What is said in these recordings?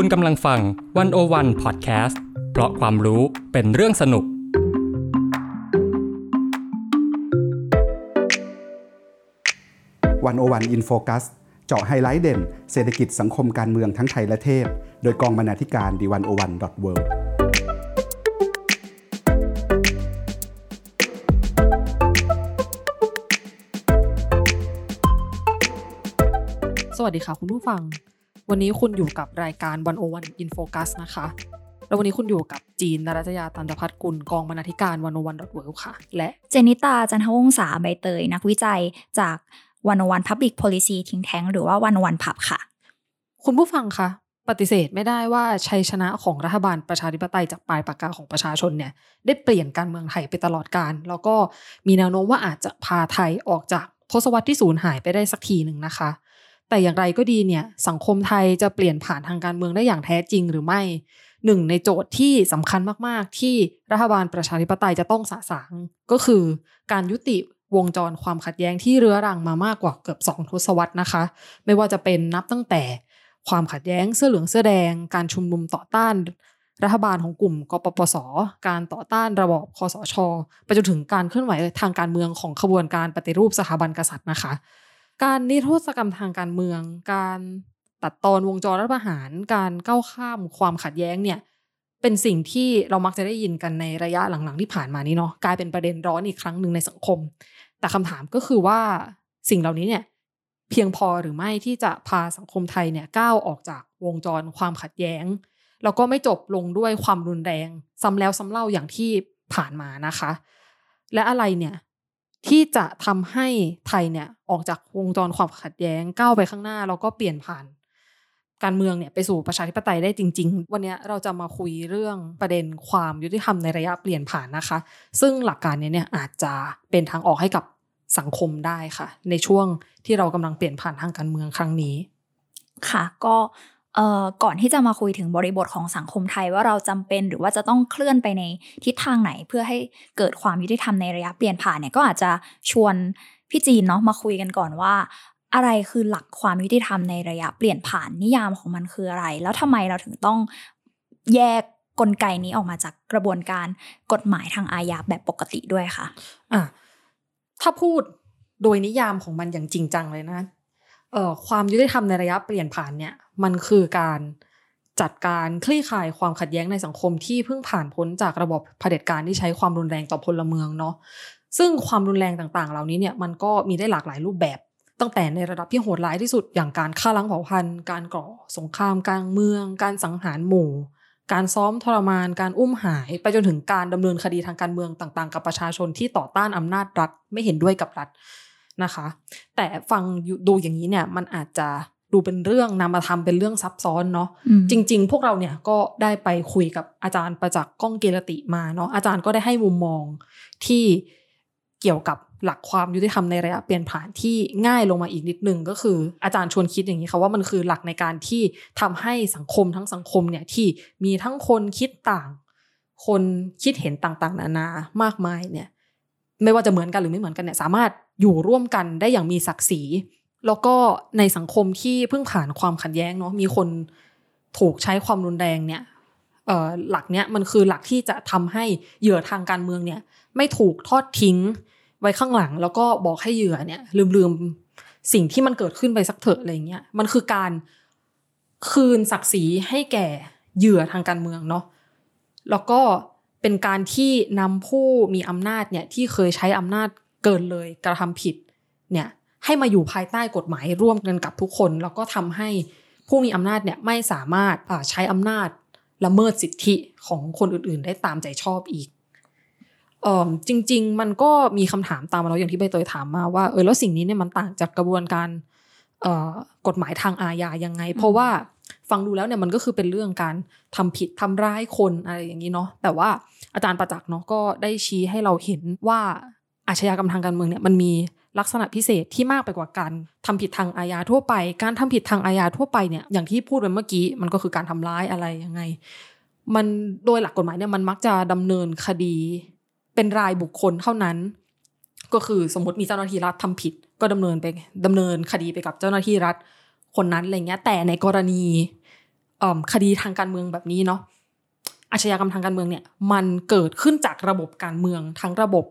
คุณกำลังฟัง One-O-One Podcast เพราะความรู้เป็นเรื่องสนุก One-O-One In Focus เจาะไฮไลท์เด่น เศรษฐกิจสังคมการเมืองทั้งไทยและเทศโดยกองบรรณาธิการ The One-O-One dot Worldสวัสดีค่ะคุณผู้ฟัง วันนี้คุณอยู่กับรายการ One-O-One In Focus นะคะ แล้ววันนี้คุณอยู่กับจีนนรัตยาตันตพัฒกุลกองบรรณาธิการ One-O-One dot World ค่ะ และเจนิตาจันทวงศาใบเตย นักวิจัยจาก One-O-One Public Policy Think Tank หรือว่า One-O-One PUB ค่ะ คุณผู้ฟังคะปฏิเสธไม่ได้ว่าชัยชนะของรัฐบาลประชาธิปไตยจากปลายปากกาของประชาชนเนี่ยได้เปลี่ยนการเมืองไทยไปตลอดกาล แล้วก็มีแนวโน้มว่าอาจจะพาไทยออกจากทศวรรษที่สูญหายไปได้สักทีหนึ่งนะคะ แต่อย่างไรก็ดีเนี่ยสังคมไทยจะเปลี่ยนผ่านทางการเมืองได้อย่างแท้จริงหรือไม่หนึ่งในโจทย์ที่สำคัญมาก ๆ ที่รัฐบาลประชาธิปไตยจะต้องสะสางก็คือการยุติวงจรความขัดแย้งที่เรื้อรังมามากกว่าเกือบสองทศวรรษนะคะ ไม่ว่าจะเป็นนับตั้งแต่ความขัดแย้งเสื้อเหลืองเสื้อแดง การชุมนุมต่อต้าน รัฐบาลของกลุ่มกปปส การต่อต้านระบอบคอสช ไปจนถึงการเคลื่อนไหวทางการเมืองของขบวนการปฏิรูปสถาบันกษัตริย์นะคะ การนิรโทษกรรมทางการเมือง การตัดตอนวงจรรัฐประหาร การก้าวข้ามความขัดแย้งเนี่ยเป็นสิ่งที่เรามักจะได้ยินกันในระยะหลังๆที่ผ่านมานี้เนาะกลายเป็นประเด็นร้อนอีกครั้งหนึ่งในสังคม แต่คำถามก็คือว่าสิ่งเหล่านี้เนี่ยเพียงพอหรือไม่ที่จะพาสังคมไทยเนี่ยก้าวออกจากวงจรความขัดแย้ง แล้วก็ไม่จบลงด้วยความรุนแรงซ้ำแล้วซ้ำเล่าอย่างที่ผ่านมานะคะ และอะไรเนี่ย ที่จะทำให้ไทยเนี่ยออกจากวงจรความขัดแย้งก้าวไปข้างหน้าแล้วก็เปลี่ยนผ่าน การเมืองเนี่ยไปสู่ประชาธิปไตยได้จริง ๆ วันนี้เราจะมาคุยเรื่องประเด็นความยุติธรรมในระยะเปลี่ยนผ่านนะคะ ซึ่งหลักการนี้เนี่ยอาจจะเป็นทางออกให้กับสังคมได้ค่ะ ในช่วงที่เรากำลังเปลี่ยนผ่านทางการเมืองครั้งนี้ ค่ะ ก็ ก่อนที่จะมาคุยถึงบริบทของสังคมไทยว่าเราจำเป็นหรือว่าจะต้องเคลื่อนไปในทิศทางไหนเพื่อให้เกิดความยุติธรรมในระยะเปลี่ยนผ่านเนี่ยก็อาจจะชวนพี่จีนเนาะมาคุยกันก่อนว่า อะไรคือหลักความยุติธรรมในระยะเปลี่ยนผ่านนิยามของมันคืออะไร แล้วทำไมเราถึงต้องแยกกลไกนี้ออกมาจากกระบวนการกฎหมายทางอาญาแบบปกติด้วยค่ะอะถ้าพูดโดยนิยามของมันอย่างจริงจังเลยนะ ความยุติธรรมในระยะเปลี่ยนผ่านเนี่ยมันคือการจัดการคลี่คลายความขัดแย้งในสังคมที่เพิ่งผ่านพ้นจากระบบเผด็จการที่ใช้ความรุนแรงต่อพลเมืองเนาะซึ่งความรุนแรงต่างๆ เหล่านี้เนี่ยมันก็มีได้หลากหลายรูปแบบ ตั้งแต่ในระดับที่โหดร้ายที่สุดอย่างการฆ่าล้างเผ่าพันธุ์ การก่อสงครามกลางเมือง การสังหารหมู่ การซ้อมทรมาน การอุ้มหาย ไปจนถึงการดำเนินคดีทางการเมืองต่าง ๆ กับประชาชนที่ต่อต้านอำนาจรัฐไม่เห็นด้วยกับรัฐ นะคะ แต่ฟังดูอย่างนี้เนี่ยมันอาจจะดูเป็นเรื่องนำมาทำเป็นเรื่องซับซ้อนเนาะอืมจริง ๆ พวกเราเนี่ยก็ได้ไปคุยกับอาจารย์ประจักษ์ก้องเกรติมาเนาะอาจารย์ก็ได้ให้มุมมองที่เกี่ยวกับหลักความยุติธรรมในระยะเปลี่ยนผ่านที่ง่ายลงมาอีกนิดนึงก็คือ อาจารย์ชวนคิดอย่างนี้ค่ะว่ามันคือหลักในการที่ทำให้สังคมทั้งสังคมเนี่ยที่มีทั้งคนคิดต่าง คนคิดเห็นต่างๆ นานามากมายเนี่ย ไม่ว่าจะเหมือนกันหรือไม่เหมือนกันเนี่ยสามารถ อยู่ร่วมกันได้อย่างมีศักดิ์ศรี แล้วก็ในสังคมที่เพิ่งผ่านความขัดแย้งเนาะมีคนถูกใช้ความรุนแรงเนี่ยหลักเนี้ยมันคือหลักที่จะทำให้เหยื่อทางการเมืองเนี่ย ไม่ถูกทอดทิ้งไว้ข้างหลัง แล้วก็บอกให้เหยื่อเนี่ย ลืมๆสิ่งที่มันเกิดขึ้นไปสักเถอะอะไรเงี้ยมันคือการคืนศักดิ์ศรีให้แก่เหยื่อทางการเมืองเนาะแล้วก็เป็นการที่นำผู้มีอำนาจเนี่ยที่เคยใช้อำนาจ เกินเลยกระทำผิดเนี่ยให้มาอยู่ภายใต้กฎหมายร่วมกันกับทุกคน แล้วก็ทำให้ผู้มีอำนาจเนี่ยไม่สามารถอ่าใช้อำนาจละเมิดสิทธิของคนอื่นๆ ได้ตามใจชอบอีกเอ่อจริง ๆ มันก็มีคำถามตามมาแล้วอย่างที่ใบเตยถามมาว่าเออแล้วสิ่งนี้เนี่ยมันต่างจากกระบวนการเอ่อกฎหมายทางอาญายังไง เพราะว่าฟังดูแล้วเนี่ยมันก็คือเป็นเรื่องการทำผิดทำร้ายคนอะไรอย่างนี้เนาะแต่ว่าอาจารย์ประจักษ์เนาะก็ได้ชี้ให้เราเห็นว่า อาชญากรรมทางการเมืองเนี่ยมันมีลักษณะพิเศษที่มากไปกว่าการทำผิดทางอาญาทั่วไป การทำผิดทางอาญาทั่วไปเนี่ยอย่างที่พูดไปเมื่อกี้มันก็คือการทำร้ายอะไรยังไง มันโดยหลักกฎหมายเนี่ยมันมักจะดำเนินคดีเป็นรายบุคคลเท่านั้น ก็คือสมมติมีเจ้าหน้าที่รัฐทำผิด ก็ดำเนินไปดำเนินคดีไปกับเจ้าหน้าที่รัฐคนนั้นอะไรเงี้ย แต่ในกรณีคดีทางการเมืองแบบนี้เนาะอาชญากรรมทางการเมืองเนี่ยมันเกิดขึ้นจากระบบการเมืองทั้งระบบ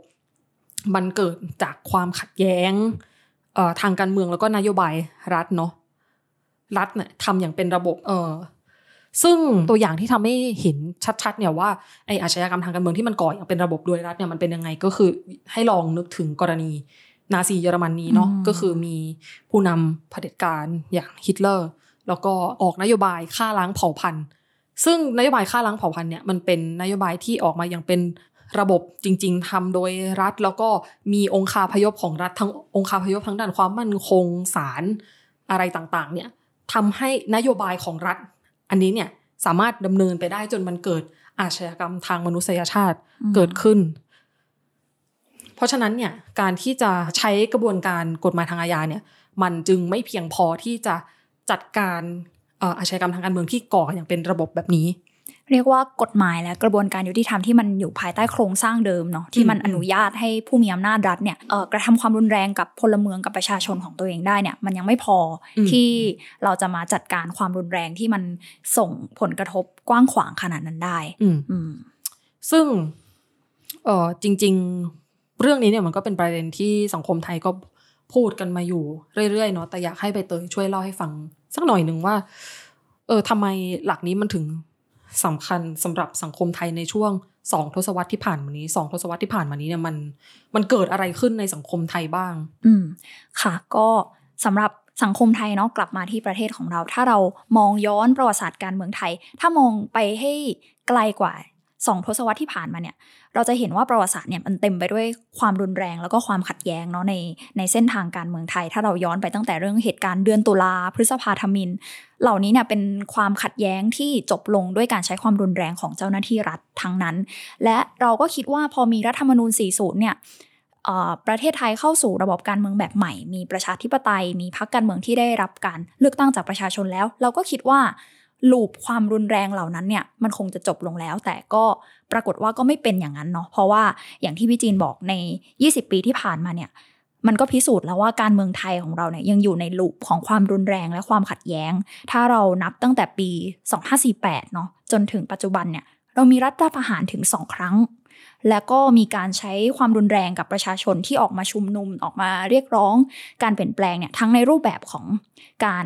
มันเกิดจากความขัดแย้งเอ่อทางการเมืองแล้วก็นโยบายรัฐเนาะรัฐเนี่ยทำอย่างเป็นระบบเออซึ่งตัวอย่างที่ทำให้เห็นชัดๆเนี่ยว่าไออาชญากรรมทางการเมืองที่มันก่ออย่างเป็นระบบโดยรัฐเนี่ยมันเป็นยังไงก็คือให้ลองนึกถึงกรณีนาซีเยอรมนีเนาะอืมก็คือมีผู้นำเผด็จการอย่างฮิตเลอร์ แล้วก็ออกนโยบายฆ่าล้างเผ่าพันธุ์ ซึ่งนโยบายฆ่าล้างเผ่าพันธุ์เนี่ยมันเป็นนโยบายที่ออกมาอย่างเป็น ระบบจริง ๆทำโดยรัฐ แล้วก็มีองค์คาพยพของรัฐทั้งองค์คาพยพทั้งด้านความมั่นคงศาลอะไรต่างๆ เนี่ยทำให้นโยบายของรัฐ อันนี้เนี่ยสามารถดำเนินไปได้จนมันเกิดอาชญากรรมทางมนุษยชาติอืมเกิดขึ้น เพราะฉะนั้นเนี่ยการที่จะใช้กระบวนการกฎหมายทางอาญาเนี่ย มันจึงไม่เพียงพอที่จะจัดการเอ่ออาชญากรรมทางการเมืองที่ก่ออย่างเป็นระบบแบบนี้ เรียกว่ากฎหมายและกระบวนการยุติธรรมที่มันอยู่ภายใต้โครงสร้างเดิมเนาะที่มันอืมอนุญาตให้ผู้มีอำนาจรัฐเนี่ยเอ่อกระทำความรุนแรงกับพลเมืองกับประชาชนของตัวเองได้เนี่ยมันยังไม่พออมที่เราจะมาจัดการความรุนแรงที่มันส่งผลกระทบกว้างขวางขนาดนั้นได้อืมอืมซึ่งเออจริง ๆ เรื่องนี้เนี่ยมันก็เป็นประเด็นที่สังคมไทยก็พูดกันมาอยู่เรื่อยๆเนาะแต่อยากให้ใบเตยช่วยเล่าให้ฟังสักหน่อยหนึ่งว่า เออทำไมหลักนี้มันถึง สำคัญสำหรับสังคมไทยในช่วงสองทศวรรษที่ผ่านมานี้สองทศวรรษที่ผ่านมานี้เนี่ยมันมันเกิดอะไรขึ้นในสังคมไทยบ้าง อืมค่ะ ก็สำหรับสังคมไทยเนาะกลับมาที่ประเทศของเรา ถ้าเรามองย้อนประวัติศาสตร์การเมืองไทย ถ้ามองไปให้ไกลกว่าสองทศวรรษที่ผ่านมาเนี่ย เราจะเห็นว่าประวัติศาสตร์เนี่ยมันเต็มไปด้วยความรุนแรงแล้วก็ความขัดแย้งเนาะในในเส้นทางการเมืองไทย ถ้าเราย้อนไปตั้งแต่เรื่องเหตุการณ์เดือนตุลาพฤษภาธมิน เหล่านี้เนี่ยเป็นความขัดแย้งที่จบลงด้วยการใช้ความรุนแรงของเจ้าหน้าที่รัฐทั้งนั้น และเราก็คิดว่าพอมีรัฐธรรมนูญ 40 เนี่ยประเทศไทยเข้าสู่ระบบการเมืองแบบใหม่ มีประชาธิปไตย มีพรรคการเมืองที่ได้รับการเลือกตั้งจากประชาชนแล้ว เราก็คิดว่าลูปความรุนแรงเหล่านั้นเนี่ยมันคงจะจบลงแล้ว แต่ก็ ปรากฏว่าก็ไม่เป็นอย่างนั้นเนาะเพราะว่าอย่างที่พี่จีนบอกใน 20 ปีที่ผ่านมาเนี่ยมันก็พิสูจน์แล้วว่าการเมืองไทยของเราเนี่ยยังอยู่ในลูปของความรุนแรงและความขัดแย้ง ถ้าเรานับตั้งแต่ปี 2548 เนาะจนถึงปัจจุบันเนี่ยเรามีรัฐประหารถึง2ครั้ง แล้วก็มีการใช้ความรุนแรงกับประชาชนที่ออกมาชุมนุมออกมาเรียกร้อง การเปลี่ยนแปลงเนี่ยทั้งในรูปแบบของการ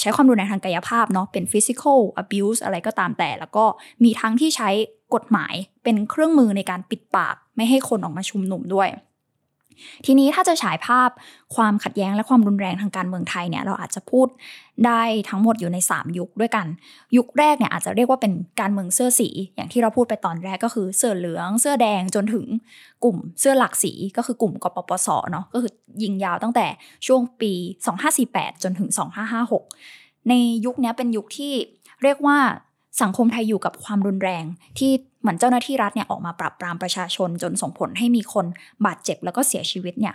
ใช้ความรุนแรงทางกายภาพเนาะเป็น physical abuse อะไรก็ตามแต่ แล้วก็มีทั้งที่ใช้ กฎหมายเป็นเครื่องมือในการปิดปาก ไม่ให้คนออกมาชุมนุมด้วย ทีนี้ถ้าจะฉายภาพความขัดแย้งและความรุนแรงทางการเมืองไทยเนี่ยเราอาจจะพูดได้ทั้งหมดอยู่ใน 3 ยุคด้วยกัน ยุคแรกเนี่ยอาจจะเรียกว่าเป็นการเมืองเสื้อสี อย่างที่เราพูดไปตอนแรกก็คือเสื้อเหลือง เสื้อแดงจนถึงกลุ่มเสื้อหลักสีก็คือกลุ่มกปปสเนาะก็คือยิงยาวตั้งแต่ช่วงปี 2548 จนถึง 2556 ในยุคนี้เป็นยุคที่เรียกว่า สังคมไทยอยู่กับความรุนแรง ที่เหมือนเจ้าหน้าที่รัฐเนี่ยออกมาปราบปรามประชาชนจนส่งผลให้มีคนบาดเจ็บแล้วก็เสียชีวิตเนี่ย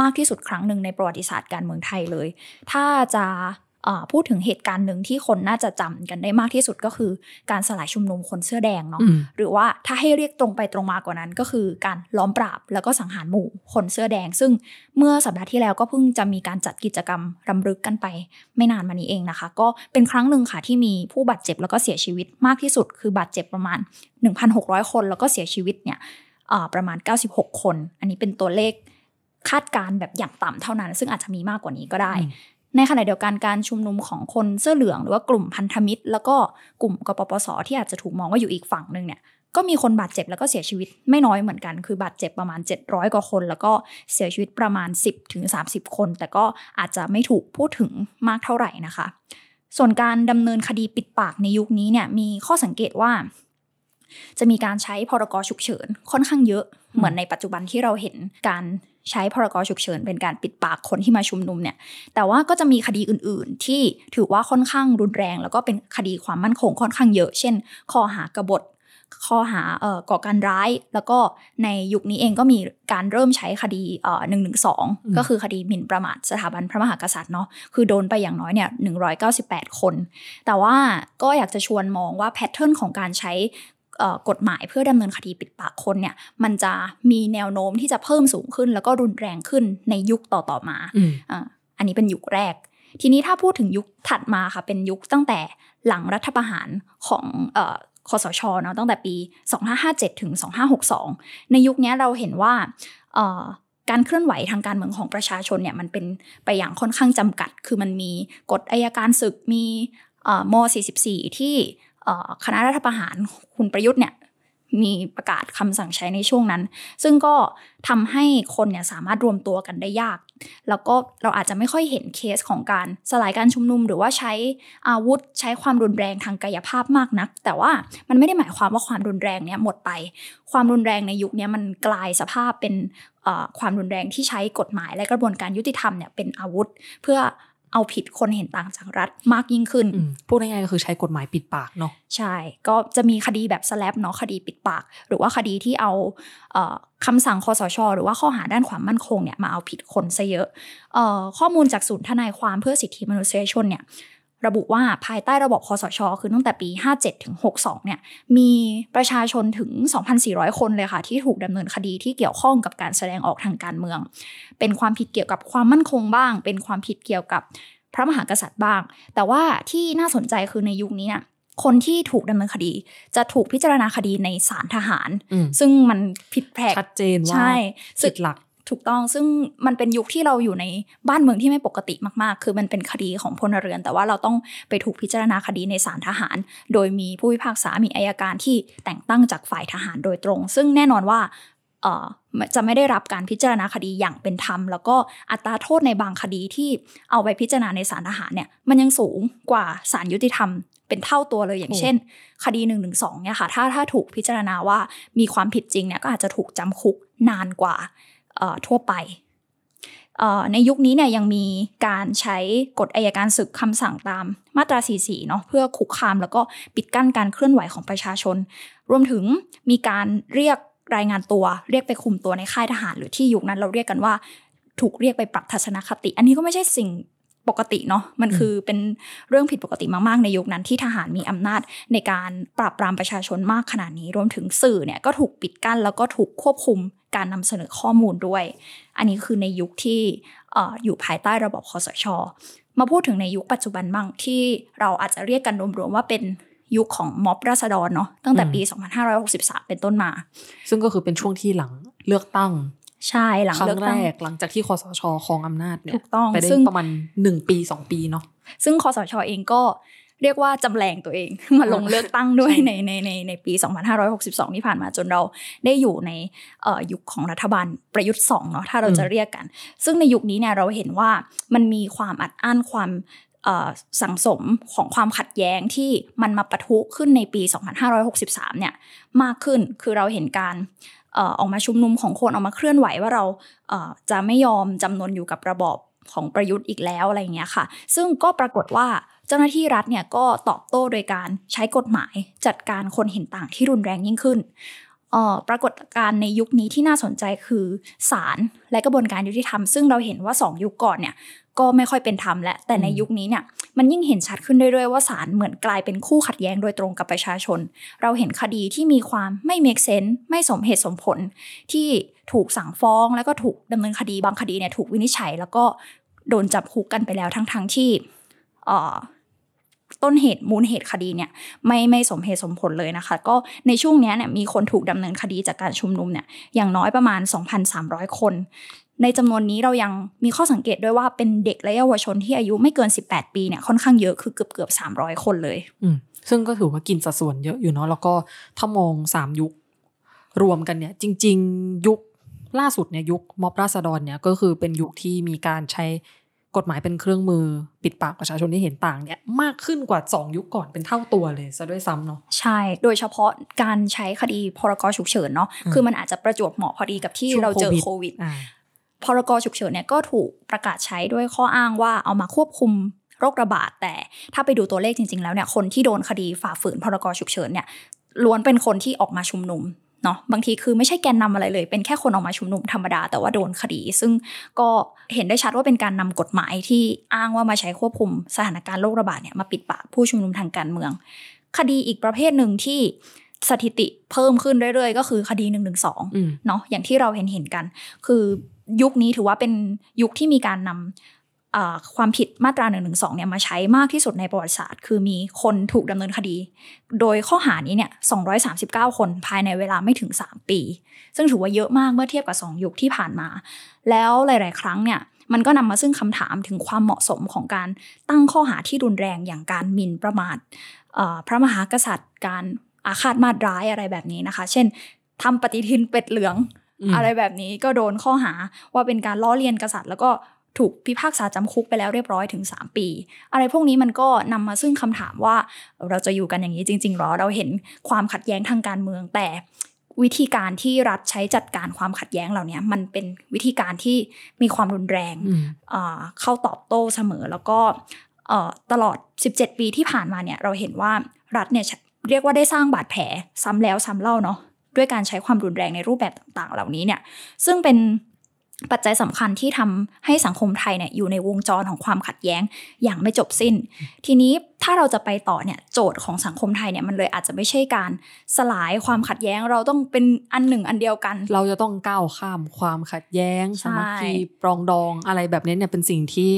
มากที่สุดครั้งหนึ่งในประวัติศาสตร์การเมืองไทยเลย ถ้าจะ พูดถึงเหตุการณ์หนึ่งที่คนน่าจะจำกันได้มากที่สุดก็คือ การสลายชุมนุมคนเสื้อแดงเนาะอืมหรือว่าถ้าให้เรียกตรงไปตรงมากว่านั้นก็คือการล้อมปราบแล้วก็สังหารหมู่คนเสื้อแดง ซึ่งเมื่อสัปดาห์ที่แล้วก็เพิ่งจะมีการจัดกิจกรรมรำลึกกันไป ไม่นานมานี้เองนะคะ ก็เป็นครั้งหนึ่งค่ะที่มีผู้บาดเจ็บแล้วก็เสียชีวิตมากที่สุด คือบาดเจ็บประมาณ 1,600 คนแล้วก็เสียชีวิตเนี่ยเอ่อประมาณ 96 คน อันนี้เป็นตัวเลขคาดการณ์แบบอย่างต่ำเท่านั้น ซึ่งอาจจะมีมากกว่านี้ก็ได้อืม ในขณะเดียวกันการชุมนุมของคนเสื้อเหลือง หรือว่ากลุ่มพันธมิตร แล้วก็กลุ่มกปปสที่อาจจะถูกมองว่าอยู่อีกฝั่งหนึ่งเนี่ยก็มีคนบาดเจ็บแล้วก็เสียชีวิตไม่น้อยเหมือนกัน คือบาดเจ็บประมาณ 700 กว่าคน แล้วก็เสียชีวิตประมาณ 10ถึง30 คน แต่ก็อาจจะไม่ถูกพูดถึงมากเท่าไหร่นะคะ ส่วนการดำเนินคดีปิดปากในยุคนี้เนี่ยมีข้อสังเกตว่า จะมีการใช้พรกฉุกเฉินค่อนข้างเยอะ เหมือนในปัจจุบันที่เราเห็นการ ใช้พรกฉุกเฉินเป็นการปิดปากคนที่มาชุมนุมเนี่ย แต่ว่าก็จะมีคดีอื่นๆ ที่ถือว่าค่อนข้างรุนแรง แล้วก็เป็นคดีความมั่นคงค่อนข้างเยอะ เช่น ข้อหากบฏข้อหาเอ่อก่อการร้าย แล้วก็ในยุคนี้เองก็มีการเริ่มใช้คดีเอ่อหนึ่งหนึ่งสองก็คือคดีหมิ่นประมาทสถาบันพระมหากษัตริย์เนาะคือโดนไปอย่างน้อยเนี่ยหนึ่งร้อยเก้าสิบแปดคน แต่ว่าก็อยากจะชวนมองว่า pattern ของการใช้เอ่อ กฎหมายเพื่อดำเนินคดีปิดปากคนเนี่ยมันจะมีแนวโน้มที่จะเพิ่มสูงขึ้น แล้วก็รุนแรงขึ้นในยุคต่อๆมาอืมอ่าอันนี้เป็นยุคแรก ทีนี้ถ้าพูดถึงยุคถัดมาค่ะเป็นยุคตั้งแต่หลังรัฐประหารของเอ่อคสชเนาะตั้งแต่ปี 2557 ถึง 2562 ในยุคนี้เราเห็นว่าเอ่อการเคลื่อนไหวทางการเมืองของประชาชนเนี่ยมันเป็นไปอย่างค่อนข้างจำกัด คือมันมีกฎอายการศึกมีเอ่อม44 ที่เอ่อ คณะรัฐประหารคุณประยุทธ์เนี่ยมีประกาศคำสั่งใช้ในช่วงนั้น ซึ่งก็ทำให้คนเนี่ยสามารถรวมตัวกันได้ยาก แล้วก็เราอาจจะไม่ค่อยเห็นเคสของการสลายการชุมนุม หรือว่าใช้อาวุธใช้ความรุนแรงทางกายภาพมากนัก แต่ว่ามันไม่ได้หมายความว่าความรุนแรงเนี้ยหมดไป ความรุนแรงในยุคนี้มันกลายสภาพเป็นความรุนแรงที่ใช้กฎหมายและกระบวนการยุติธรรมเนี่ยเป็นอาวุธ เพื่อ เอาผิดคนเห็นต่างจากรัฐมากยิ่งขึ้นอืมพูดง่ายๆก็คือใช้กฎหมายปิดปากเนาะใช่ ก็จะมีคดีแบบสแลปเนาะคดีปิดปาก หรือว่าคดีที่เอาเอ่อคำสั่งคอสช หรือว่าข้อหาด้านความมั่นคงเนี่ยมาเอาผิดคนซะเยอะเอ่อข้อมูลจากศูนย์ทนายความเพื่อสิทธิมนุษยชนเนี่ย ระบุว่าภายใต้ระบบคอสช คือตั้งแต่ปี 57 ถึง 62 เนี่ย มีประชาชนถึง 2,400 คนเลยค่ะ ที่ถูกดำเนินคดีที่เกี่ยวข้องกับการแสดงออกทางการเมือง เป็นความผิดเกี่ยวกับความมั่นคงบ้าง เป็นความผิดเกี่ยวกับพระมหากษัตริย์บ้าง แต่ว่าที่น่าสนใจคือในยุคนี้เนี่ยคนที่ถูกดำเนินคดีจะถูกพิจารณาคดีในศาลทหารอืมซึ่งมันผิดแผกชัดเจนว่าใช่สิทธิ์หลัก ถูกต้องซึ่งมันเป็นยุคที่เราอยู่ในบ้านเมืองที่ไม่ปกติมากๆ คือมันเป็นคดีของพลเรือน แต่ว่าเราต้องไปถูกพิจารณาคดีในศาลทหาร โดยมีผู้พิพากษามีอายการที่แต่งตั้งจากฝ่ายทหารโดยตรง ซึ่งแน่นอนว่าเออจะไม่ได้รับการพิจารณาคดีอย่างเป็นธรรม แล้วก็อัตราโทษในบางคดีที่เอาไปพิจารณาในศาลทหารเนี่ยมันยังสูงกว่าศาลยุติธรรมเป็นเท่าตัวเลยอย่างเช่น คดี1นึเนี่ยค่ะถ้าถ้าถูกพิจารณาว่ามีความผิดจริงเนี่ยก็อาจจะถูกจำคุกนานกว่า ทั่วไปในยุคนี้เนี่ยยังมีการใช้กฎอายการศึกคำสั่งตามมาตรา 44 เนาะเพื่อคุกคามแล้วก็ปิดกั้นการเคลื่อนไหวของประชาชน รวมถึงมีการเรียกรายงานตัว เรียกไปคุมตัวในค่ายทหาร หรือที่ยุคนั้นเราเรียกกันว่าถูกเรียกไปปรับทัศนคติ อันนี้ก็ไม่ใช่สิ่งปกติเนาะมันคือเป็นเรื่องผิดปกติมากๆ ในยุคนั้นที่ทหารมีอำนาจในการปราบปรามประชาชนมากขนาดนี้ รวมถึงสื่อเนี่ยก็ถูกปิดกั้นแล้วก็ถูกควบคุม การนำเสนอข้อมูลด้วย อันนี้คือในยุคที่เอออยู่ภายใต้ระบบคอสช มาพูดถึงในยุคปัจจุบันบ้างที่เราอาจจะเรียกกันรวมๆว่าเป็นยุคของม็อบราษฎรเนาะตั้งแต่ปี 2563 เป็นต้นมา ซึ่งก็คือเป็นช่วงที่หลังเลือกตั้งใช่หลังครั้เลืงอกแรตั้งกหลังจากที่คอสชครองอำนาจเนี่ยถูกต้องไปได้ซึ่งประมาณหนึ่งปีสองปีเนาะซึ่งคอสชเองก็ เรียกว่าจำแรงตัวเองมาลงเลือกตั้งด้วยใช่ในในในในปี 2562 ที่ผ่านมาจนเราได้อยู่ในเอ่อยุคของรัฐบาลประยุทธ์สองเนาะถ้าเราจะเรียกกัน ซึ่งในยุคนี้เนี่ยเราเห็นว่ามันมีความอัดอั้นความเอ่อสังสมของความขัดแย้งที่มันมาปะทุขึ้นในปี 2563 เนี่ยมากขึ้นคือเราเห็นการเอ่อออกมาชุมนุมของคนออกมาเคลื่อนไหวว่าเราเอ่อจะไม่ยอมจำนนอยู่กับระบอบของประยุทธ์อีกแล้วอะไรอย่างเงี้ยค่ะ ซึ่งก็ปรากฏว่า เจ้าหน้าที่รัฐเนี่ยก็ตอบโต้โดยการใช้กฎหมายจัดการคนเห็นต่างที่รุนแรงยิ่งขึ้นออปรากฏการณ์ในยุคนี้ที่น่าสนใจคือศาลและกระบวนการยุติธรรม ซึ่งเราเห็นว่าสองยุคก่อนเนี่ยก็ไม่ค่อยเป็นธรรมและแต่ในยุคนี้เนี่ยมันยิ่งเห็นชัดขึ้นเรื่อยๆว่าศาลเหมือนกลายเป็นคู่ขัดแย้งโดยตรงกับประชาชน เราเห็นคดีที่มีความไม่ make sense ไม่สมเหตุสมผล ที่ถูกสั่งฟ้องแล้วก็ถูกดำเนินคดีบางคดีเนี่ยถูกวินิจฉัย แล้วก็โดนจับคุกกันไปแล้วทั้งๆทที่เอ่ ต้นเหตุมูลเหตุคดีเนี่ยไม่ไม่สมเหตุสมผลเลยนะคะ ก็ในช่วงนี้เนี่ยมีคนถูกดำเนินคดีจากการชุมนุมเนี่ยอย่างน้อยประมาณ 2,300 คน ในจำนวนนี้เรายังมีข้อสังเกตด้วยว่าเป็นเด็กและเยาวชนที่อายุไม่เกิน 18 ปีเนี่ยค่อนข้างเยอะคือเกือบเกือบ300 คนเลยอืซึ่งก็ถือว่ากินสัดส่วนเยอะอยู่เนาะแล้วก็ถ้ามองสามยุครวมกันเนี่ยจริง ๆ ยุคล่าสุดเนี่ยยุคม็อบราษฎรเนี่ยก็คือเป็นยุคที่มีการใช้ กฎหมายเป็นเครื่องมือปิดปากประชาชนที่เห็นต่างเนี่ยมากขึ้นกว่าสองยุคก่อนเป็นเท่าตัวเลยซะด้วยซ้ำเนาะใช่ โดยเฉพาะการใช้คดีพรกฉุกเฉินเนาะอืมคือมันอาจจะประจวบเหมาะพอดีกับที่ช่วงเราเจอโควิดโควิดอ่าพรกฉุกเฉินเนี่ยก็ถูกประกาศใช้ด้วยข้ออ้างว่าเอามาควบคุมโรคระบาด แต่ถ้าไปดูตัวเลขจริง ๆ แล้วเนี่ยคนที่โดนคดีฝ่าฝืนพรกฉุกเฉินเนี่ยล้วนเป็นคนที่ออกมาชุมนุม เนาะบางทีคือไม่ใช่แกนนำอะไรเลย เป็นแค่คนออกมาชุมนุมธรรมดาแต่ว่าโดนคดี ซึ่งก็เห็นได้ชัดว่าเป็นการนำกฎหมายที่อ้างว่ามาใช้ควบคุมสถานการณ์โรคระบาดเนี่ยมาปิดปากผู้ชุมนุมทางการเมือง คดีอีกประเภทหนึ่งที่สถิติเพิ่มขึ้นเรื่อยๆ ก็คือคดี1นึอืมเนาะอย่างที่เราเห็นเห็นกัน คือยุคนี้ถือว่าเป็นยุคที่มีการนอ่า ความผิดมาตรา1นึเนี่ยมาใช้มากที่สุดในประวัติศาสตร์ คือมีคนถูกดำเนินคดี โดยข้อหานี้เนี่ย239 คนภายในเวลาไม่ถึง 3 ปี ซึ่งถือว่าเยอะมากเมื่อเทียบกับ 2 ยุคที่ผ่านมา แล้วหลาย ๆ ครั้งเนี่ยมันก็นำมาซึ่งคำถามถึงความเหมาะสมของการตั้งข้อหาที่รุนแรงอย่างการหมิ่นประมาทเอ่อพระมหากษัตริย์ การอาฆาตมาตร้ายอะไรแบบนี้นะคะ เช่นทำปฏิทินเป็ดเหลืองอืมอะไรแบบนี้ก็โดนข้อหาว่าเป็นการล้อเลียนกษัตริย์ แล้วก็ ถูกพิพากษาจำคุกไปแล้วเรียบร้อยถึง 3 ปี อะไรพวกนี้มันก็นำมาซึ่งคำถามว่าเราจะอยู่กันอย่างนี้จริงๆหรอ เราเห็นความขัดแย้งทางการเมืองแต่วิธีการที่รัฐใช้จัดการความขัดแย้งเหล่านี้มันเป็นวิธีการที่มีความรุนแรงอืมอ่าเข้าตอบโต้เสมอ แล้วก็เอ่อตลอด 17 ปีที่ผ่านมาเนี่ยเราเห็นว่ารัฐเนี่ยเรียกว่าได้สร้างบาดแผลซ้ำแล้วซ้ำเล่าเนาะด้วยการใช้ความรุนแรงในรูปแบบต่างๆ เหล่านี้เนี่ยซึ่งเป็น ปัจจัยสำคัญที่ทำให้สังคมไทยเนี่ยอยู่ในวงจรของความขัดแย้งอย่างไม่จบสิ้น ทีนี้ถ้าเราจะไปต่อเนี่ยโจทย์ของสังคมไทยเนี่ยมันเลยอาจจะไม่ใช่การสลายความขัดแย้งเราต้องเป็นอันหนึ่งอันเดียวกัน เราจะต้องก้าวข้ามความขัดแย้งใช่สามัคคีปรองดองอะไรแบบนี้เนี่ยเป็นสิ่งที่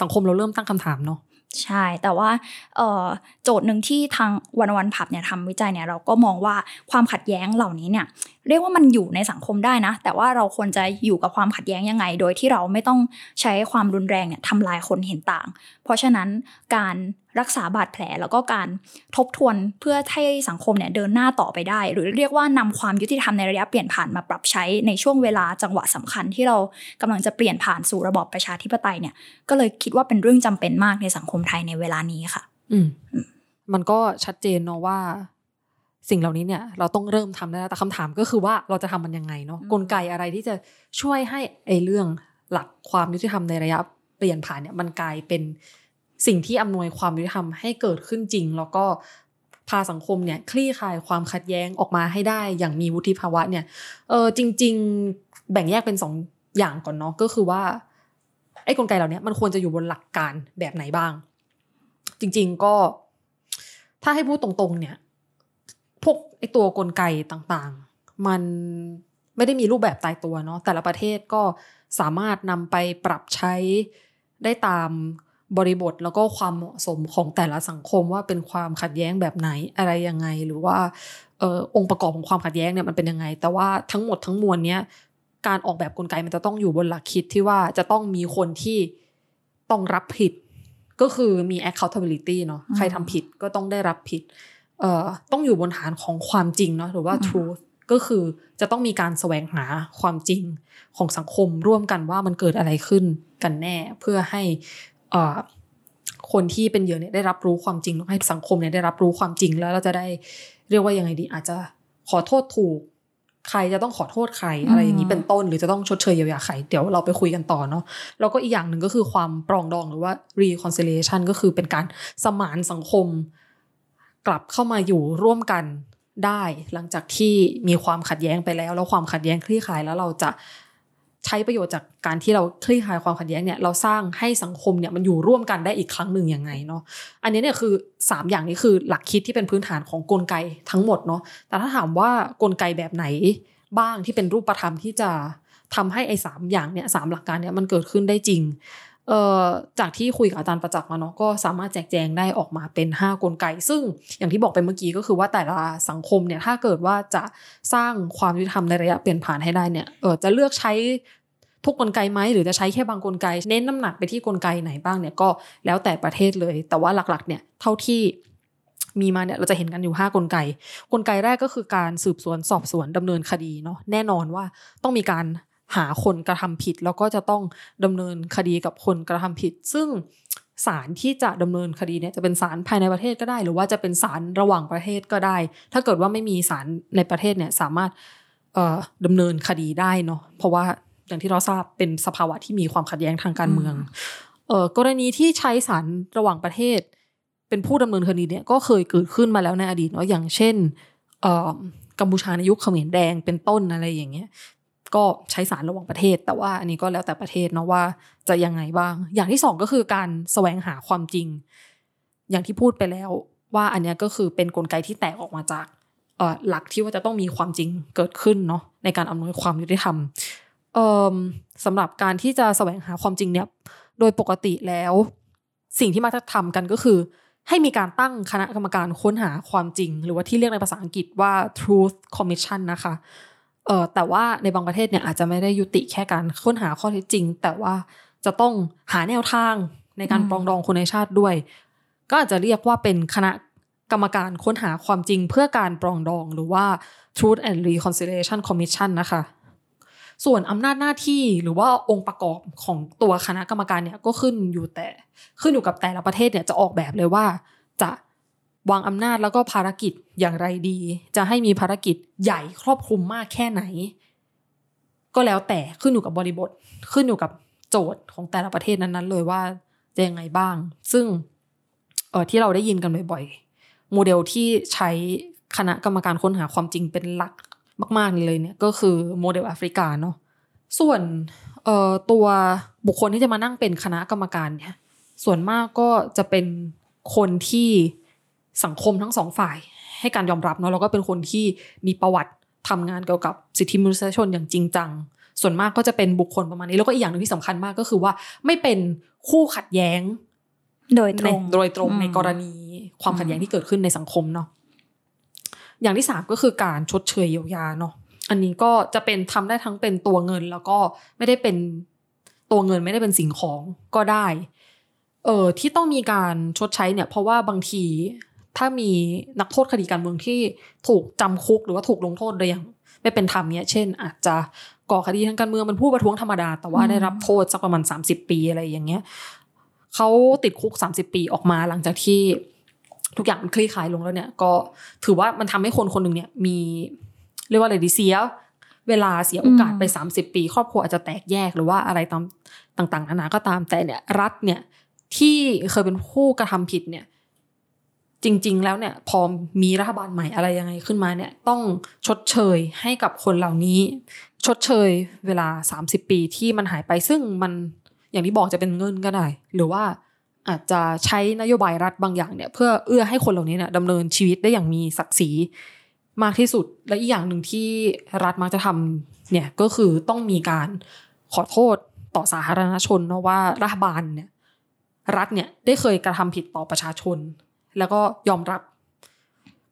สังคมเราเริ่มตั้งคำถามเนาะใช่ แต่ว่าเอ่อโจทย์หนึ่งที่ทางวันวันผับเนี่ยทำวิจัยเนี่ยเราก็มองว่าความขัดแย้งเหล่านี้เนี่ย เรียกว่ามันอยู่ในสังคมได้นะ แต่ว่าเราควรจะอยู่กับความขัดแย้งยังไง โดยที่เราไม่ต้องใช้ความรุนแรงเนี่ยทำลายคนเห็นต่าง เพราะฉะนั้นการรักษาบาดแผลแล้วก็การทบทวนเพื่อให้สังคมเนี่ยเดินหน้าต่อไปได้ หรือเรียกว่านำความยุติธรรมในระยะเปลี่ยนผ่านมาปรับใช้ในช่วงเวลาจังหวะสำคัญที่เรากำลังจะเปลี่ยนผ่านสู่ระบอบประชาธิปไตยเนี่ยก็เลยคิดว่าเป็นเรื่องจำเป็นมากในสังคมไทยในเวลานี้ค่ะ อืมมันก็ชัดเจนเนาะว่า สิ่งเหล่านี้เนี่ยเราต้องเริ่มทำได้แล้วแต่คำถามก็คือว่าเราจะทำมันยังไงเนาะอืมกลไกอะไรที่จะช่วยให้ไอ้เรื่องหลักความยุติธรรมในระยะเปลี่ยนผ่านเนี่ยมันกลายเป็นสิ่งที่อำนวยความยุติธรรมให้เกิดขึ้นจริง แล้วก็พาสังคมเนี่ยคลี่คลายความขัดแย้งออกมาให้ได้อย่างมีวุฒิภาวะเนี่ยเออจริง ๆแบ่งแยกเป็นสองอย่างก่อนเนาะก็คือว่าไอ้กลไกเหล่านี้มันควรจะอยู่บนหลักการแบบไหนบ้าง จริง ๆก็ถ้าให้พูดตรงๆ เนี่ยพวก ไอตัวกลไกต่างๆ มันไม่ได้มีรูปแบบตายตัวเนาะแต่ละประเทศก็สามารถนำไปปรับใช้ได้ตามบริบทแล้วก็ความเหมาะสมของแต่ละสังคมว่าเป็นความขัดแย้งแบบไหนอะไรยังไง หรือว่าออองค์ประกอบของความขัดแย้งเนี่ยมันเป็นยังไง แต่ว่าทั้งหมดทั้งมวลเนี้ยการออกแบบกลไกมันจะต้องอยู่บนหลักคิดที่ว่าจะต้องมีคนที่ต้องรับผิด ก็คือมี accountability เนาะใครทำผิดก็ต้องได้รับผิด เอ่อต้องอยู่บนฐานของความจริงเนาะหรือว่าอืม truth ก็คือจะต้องมีการแสวงหาความจริงของสังคมร่วมกันว่ามันเกิดอะไรขึ้นกันแน่ เพื่อให้เอ่อคนที่เป็นเหยื่อเนี่ยได้รับรู้ความจริงแล้วให้สังคมเนี่ยได้รับรู้ความจริงแล้วเราจะได้เรียกว่ายังไงดี อาจจะขอโทษถูก ใครจะต้องขอโทษใครอะไรอย่างนี้เป็นต้น หรือจะต้องชดเชยเยียวยาใครเดี๋ยวเราไปคุยกันต่อเนาะแล้วก็อีกอย่างหนึ่งก็คือความปรองดองหรือว่า reconciliation ก็คือเป็นการสมานสังคม กลับเข้ามาอยู่ร่วมกันได้หลังจากที่มีความขัดแย้งไปแล้ว แล้วความขัดแย้งคลี่คลายแล้วเราจะใช้ประโยชน์จากการที่เราคลี่คลายความขัดแย้งเนี่ยเราสร้างให้สังคมเนี่ยมันอยู่ร่วมกันได้อีกครั้งหนึ่งยังไงเนาะอันนี้เนี่ยคือสามอย่างนี้คือหลักคิดที่เป็นพื้นฐานของกลไกทั้งหมดเนาะแต่ถ้าถามว่ากลไกแบบไหนบ้างที่เป็นรูปธรรมที่จะทำให้ไอ้สามอย่างเนี่ยสามหลักการเนี่ยมันเกิดขึ้นได้จริง เอ่อจากที่คุยกับอาจารย์ประจักษ์มาเนาะก็สามารถแจกแจงได้ออกมาเป็น 5 กลไก ซึ่งอย่างที่บอกไปเมื่อกี้ก็คือว่าแต่ละสังคมเนี่ยถ้าเกิดว่าจะสร้างความยุติธรรมในระยะเปลี่ยนผ่านให้ได้เนี่ยเออจะเลือกใช้ทุกกลไกไหมหรือจะใช้แค่บางกลไก เน้นน้ำหนักไปที่กลไกไหนบ้างเนี่ยก็แล้วแต่ประเทศเลย แต่ว่าหลักๆ เนี่ยเท่าที่มีมาเนี่ยเราจะเห็นกันอยู่ 5 กลไก กลไกแรกก็คือการสืบสวนสอบสวนดำเนินคดีเนาะแน่นอนว่าต้องมีการ หาคนกระทำผิด แล้วก็จะต้องดำเนินคดีกับคนกระทำผิด ซึ่งศาลที่จะดำเนินคดีเนี่ยจะเป็นศาลภายในประเทศก็ได้ หรือว่าจะเป็นศาลระหว่างประเทศก็ได้ ถ้าเกิดว่าไม่มีศาลในประเทศเนี่ยสามารถเอ่อดำเนินคดีได้เนาะเพราะว่าอย่างที่เราทราบเป็นสภาวะที่มีความขัดแย้งทางการเมืองเอ่อกรณีที่ใช้ศาลระหว่างประเทศ เป็นผู้ดำเนินคดีเนี่ยก็เคยเกิดขึ้นมาแล้วในอดีตเนาะอย่างเช่นเอ่อกัมพูชาในยุคเขมรแดงเป็นต้นอะไรอย่างเงี้ย ก็ใช้สารระหว่างประเทศ แต่ว่าอันนี้ก็แล้วแต่ประเทศเนาะว่าจะยังไงบ้าง อย่างที่สองก็คือการแสวงหาความจริง อย่างที่พูดไปแล้วว่าอันนี้ก็คือเป็นกลไกที่แตกออกมาจากหลักที่ว่าจะต้องมีความจริงเกิดขึ้นเนาะในการอำนวยความยุติธรรมสำหรับการที่จะแสวงหาความจริงเนี่ยโดยปกติแล้ว สิ่งที่มักจะทำกันก็คือ ให้มีการตั้งคณะกรรมการค้นหาความจริง หรือว่าที่เรียกในภาษาอังกฤษว่า truth commission นะคะ เออแต่ว่าในบางประเทศเนี่ยอาจจะไม่ได้ยุติแค่การค้นหาข้อเท็จจริง แต่ว่าจะต้องหาแนวทางในการปรองดองคนในชาติด้วย ก็อาจจะเรียกว่าเป็นคณะกรรมการค้นหาความจริงเพื่อการปรองดองหรือว่า Truth and Reconciliation Commission นะคะ ส่วนอำนาจหน้าที่หรือว่าองค์ประกอบของตัวคณะกรรมการเนี่ยก็ขึ้นอยู่แต่ขึ้นอยู่กับแต่ละประเทศเนี่ยจะออกแบบเลยว่าจะ วางอำนาจแล้วก็ภารกิจอย่างไรดี จะให้มีภารกิจใหญ่ครอบคลุมมากแค่ไหน ก็แล้วแต่ขึ้นอยู่กับบริบท ขึ้นอยู่กับโจทย์ของแต่ละประเทศนั้นๆ เลยว่าจะยังไงบ้าง ซึ่งเออที่เราได้ยินกันบ่อยๆ โมเดลที่ใช้คณะกรรมการค้นหาความจริงเป็นหลักมาก ๆเลยเนี่ยก็คือโมเดลแอฟริกาเนาะส่วนเอ่อตัวบุคคลที่จะมานั่งเป็นคณะกรรมการเนี่ยส่วนมากก็จะเป็นคนที่ สังคมทั้งสองฝ่ายให้การยอมรับเนาะแล้วก็เป็นคนที่มีประวัติทำงานเกี่ยวกับสิทธิมนุษยชนอย่างจริงจัง ส่วนมากก็จะเป็นบุคคลประมาณนี้ แล้วก็อีกอย่างหนึ่งที่สำคัญมากก็คือว่าไม่เป็นคู่ขัดแย้ง โดยตรงในโดยตรงอืมในกรณีความขัดแย้งที่เกิดขึ้นในสังคมเนาะอย่างที่สามก็คือการชดเชยเยียวยาเนาะอันนี้ก็จะเป็นทำได้ทั้งเป็นตัวเงิน แล้วก็ไม่ได้เป็นตัวเงินไม่ได้เป็นสิ่งของก็ได้ เออที่ต้องมีการชดใช้เนี่ย เพราะว่าบางที ถ้ามีนักโทษคดีการเมืองที่ถูกจำคุกหรือว่าถูกลงโทษโดยอย่างไม่เป็นธรรมเนี่ยเช่น อาจจะก่อคดีทางการเมืองเป็นผู้ประท้วงธรรมดา แต่ว่าได้รับโทษสักประมาณ 30 ปีอะไรอย่างเงี้ยเขาติดคุก 30 ปีออกมาหลังจากที่ทุกอย่างมันคลี่คลายลงแล้วเนี่ย ก็ถือว่ามันทำให้คนคนหนึ่งเนี่ยมีเรียกว่าอะไรดีเสียเวลาเสียโอกาสไป 30 ปี ครอบครัวอาจจะแตกแยกหรือว่าอะไรตามต่างๆนานาก็ตามแต่เนี่ยรัฐเนี่ยที่เคยเป็นผู้กระทำผิดเนี่ย จริง ๆ แล้วเนี่ยพอมีรัฐบาลใหม่อะไรยังไงขึ้นมาเนี่ยต้องชดเชยให้กับคนเหล่านี้ ชดเชยเวลา 30 ปีที่มันหายไปซึ่งมันอย่างที่บอกจะเป็นเงินก็ได้ หรือว่าอาจจะใช้นโยบายรัฐบางอย่างเนี่ยเพื่อเอื้อให้คนเหล่านี้เนี่ยดำเนินชีวิตได้อย่างมีศักดิ์ศรีมากที่สุด และอีกอย่างหนึ่งที่รัฐมักจะทำเนี่ยก็คือต้องมีการขอโทษต่อสาธารณชนเนาะว่ารัฐบาลเนี่ยรัฐเนี่ยได้เคยกระทำผิดต่อประชาชน แล้วก็ยอมรับ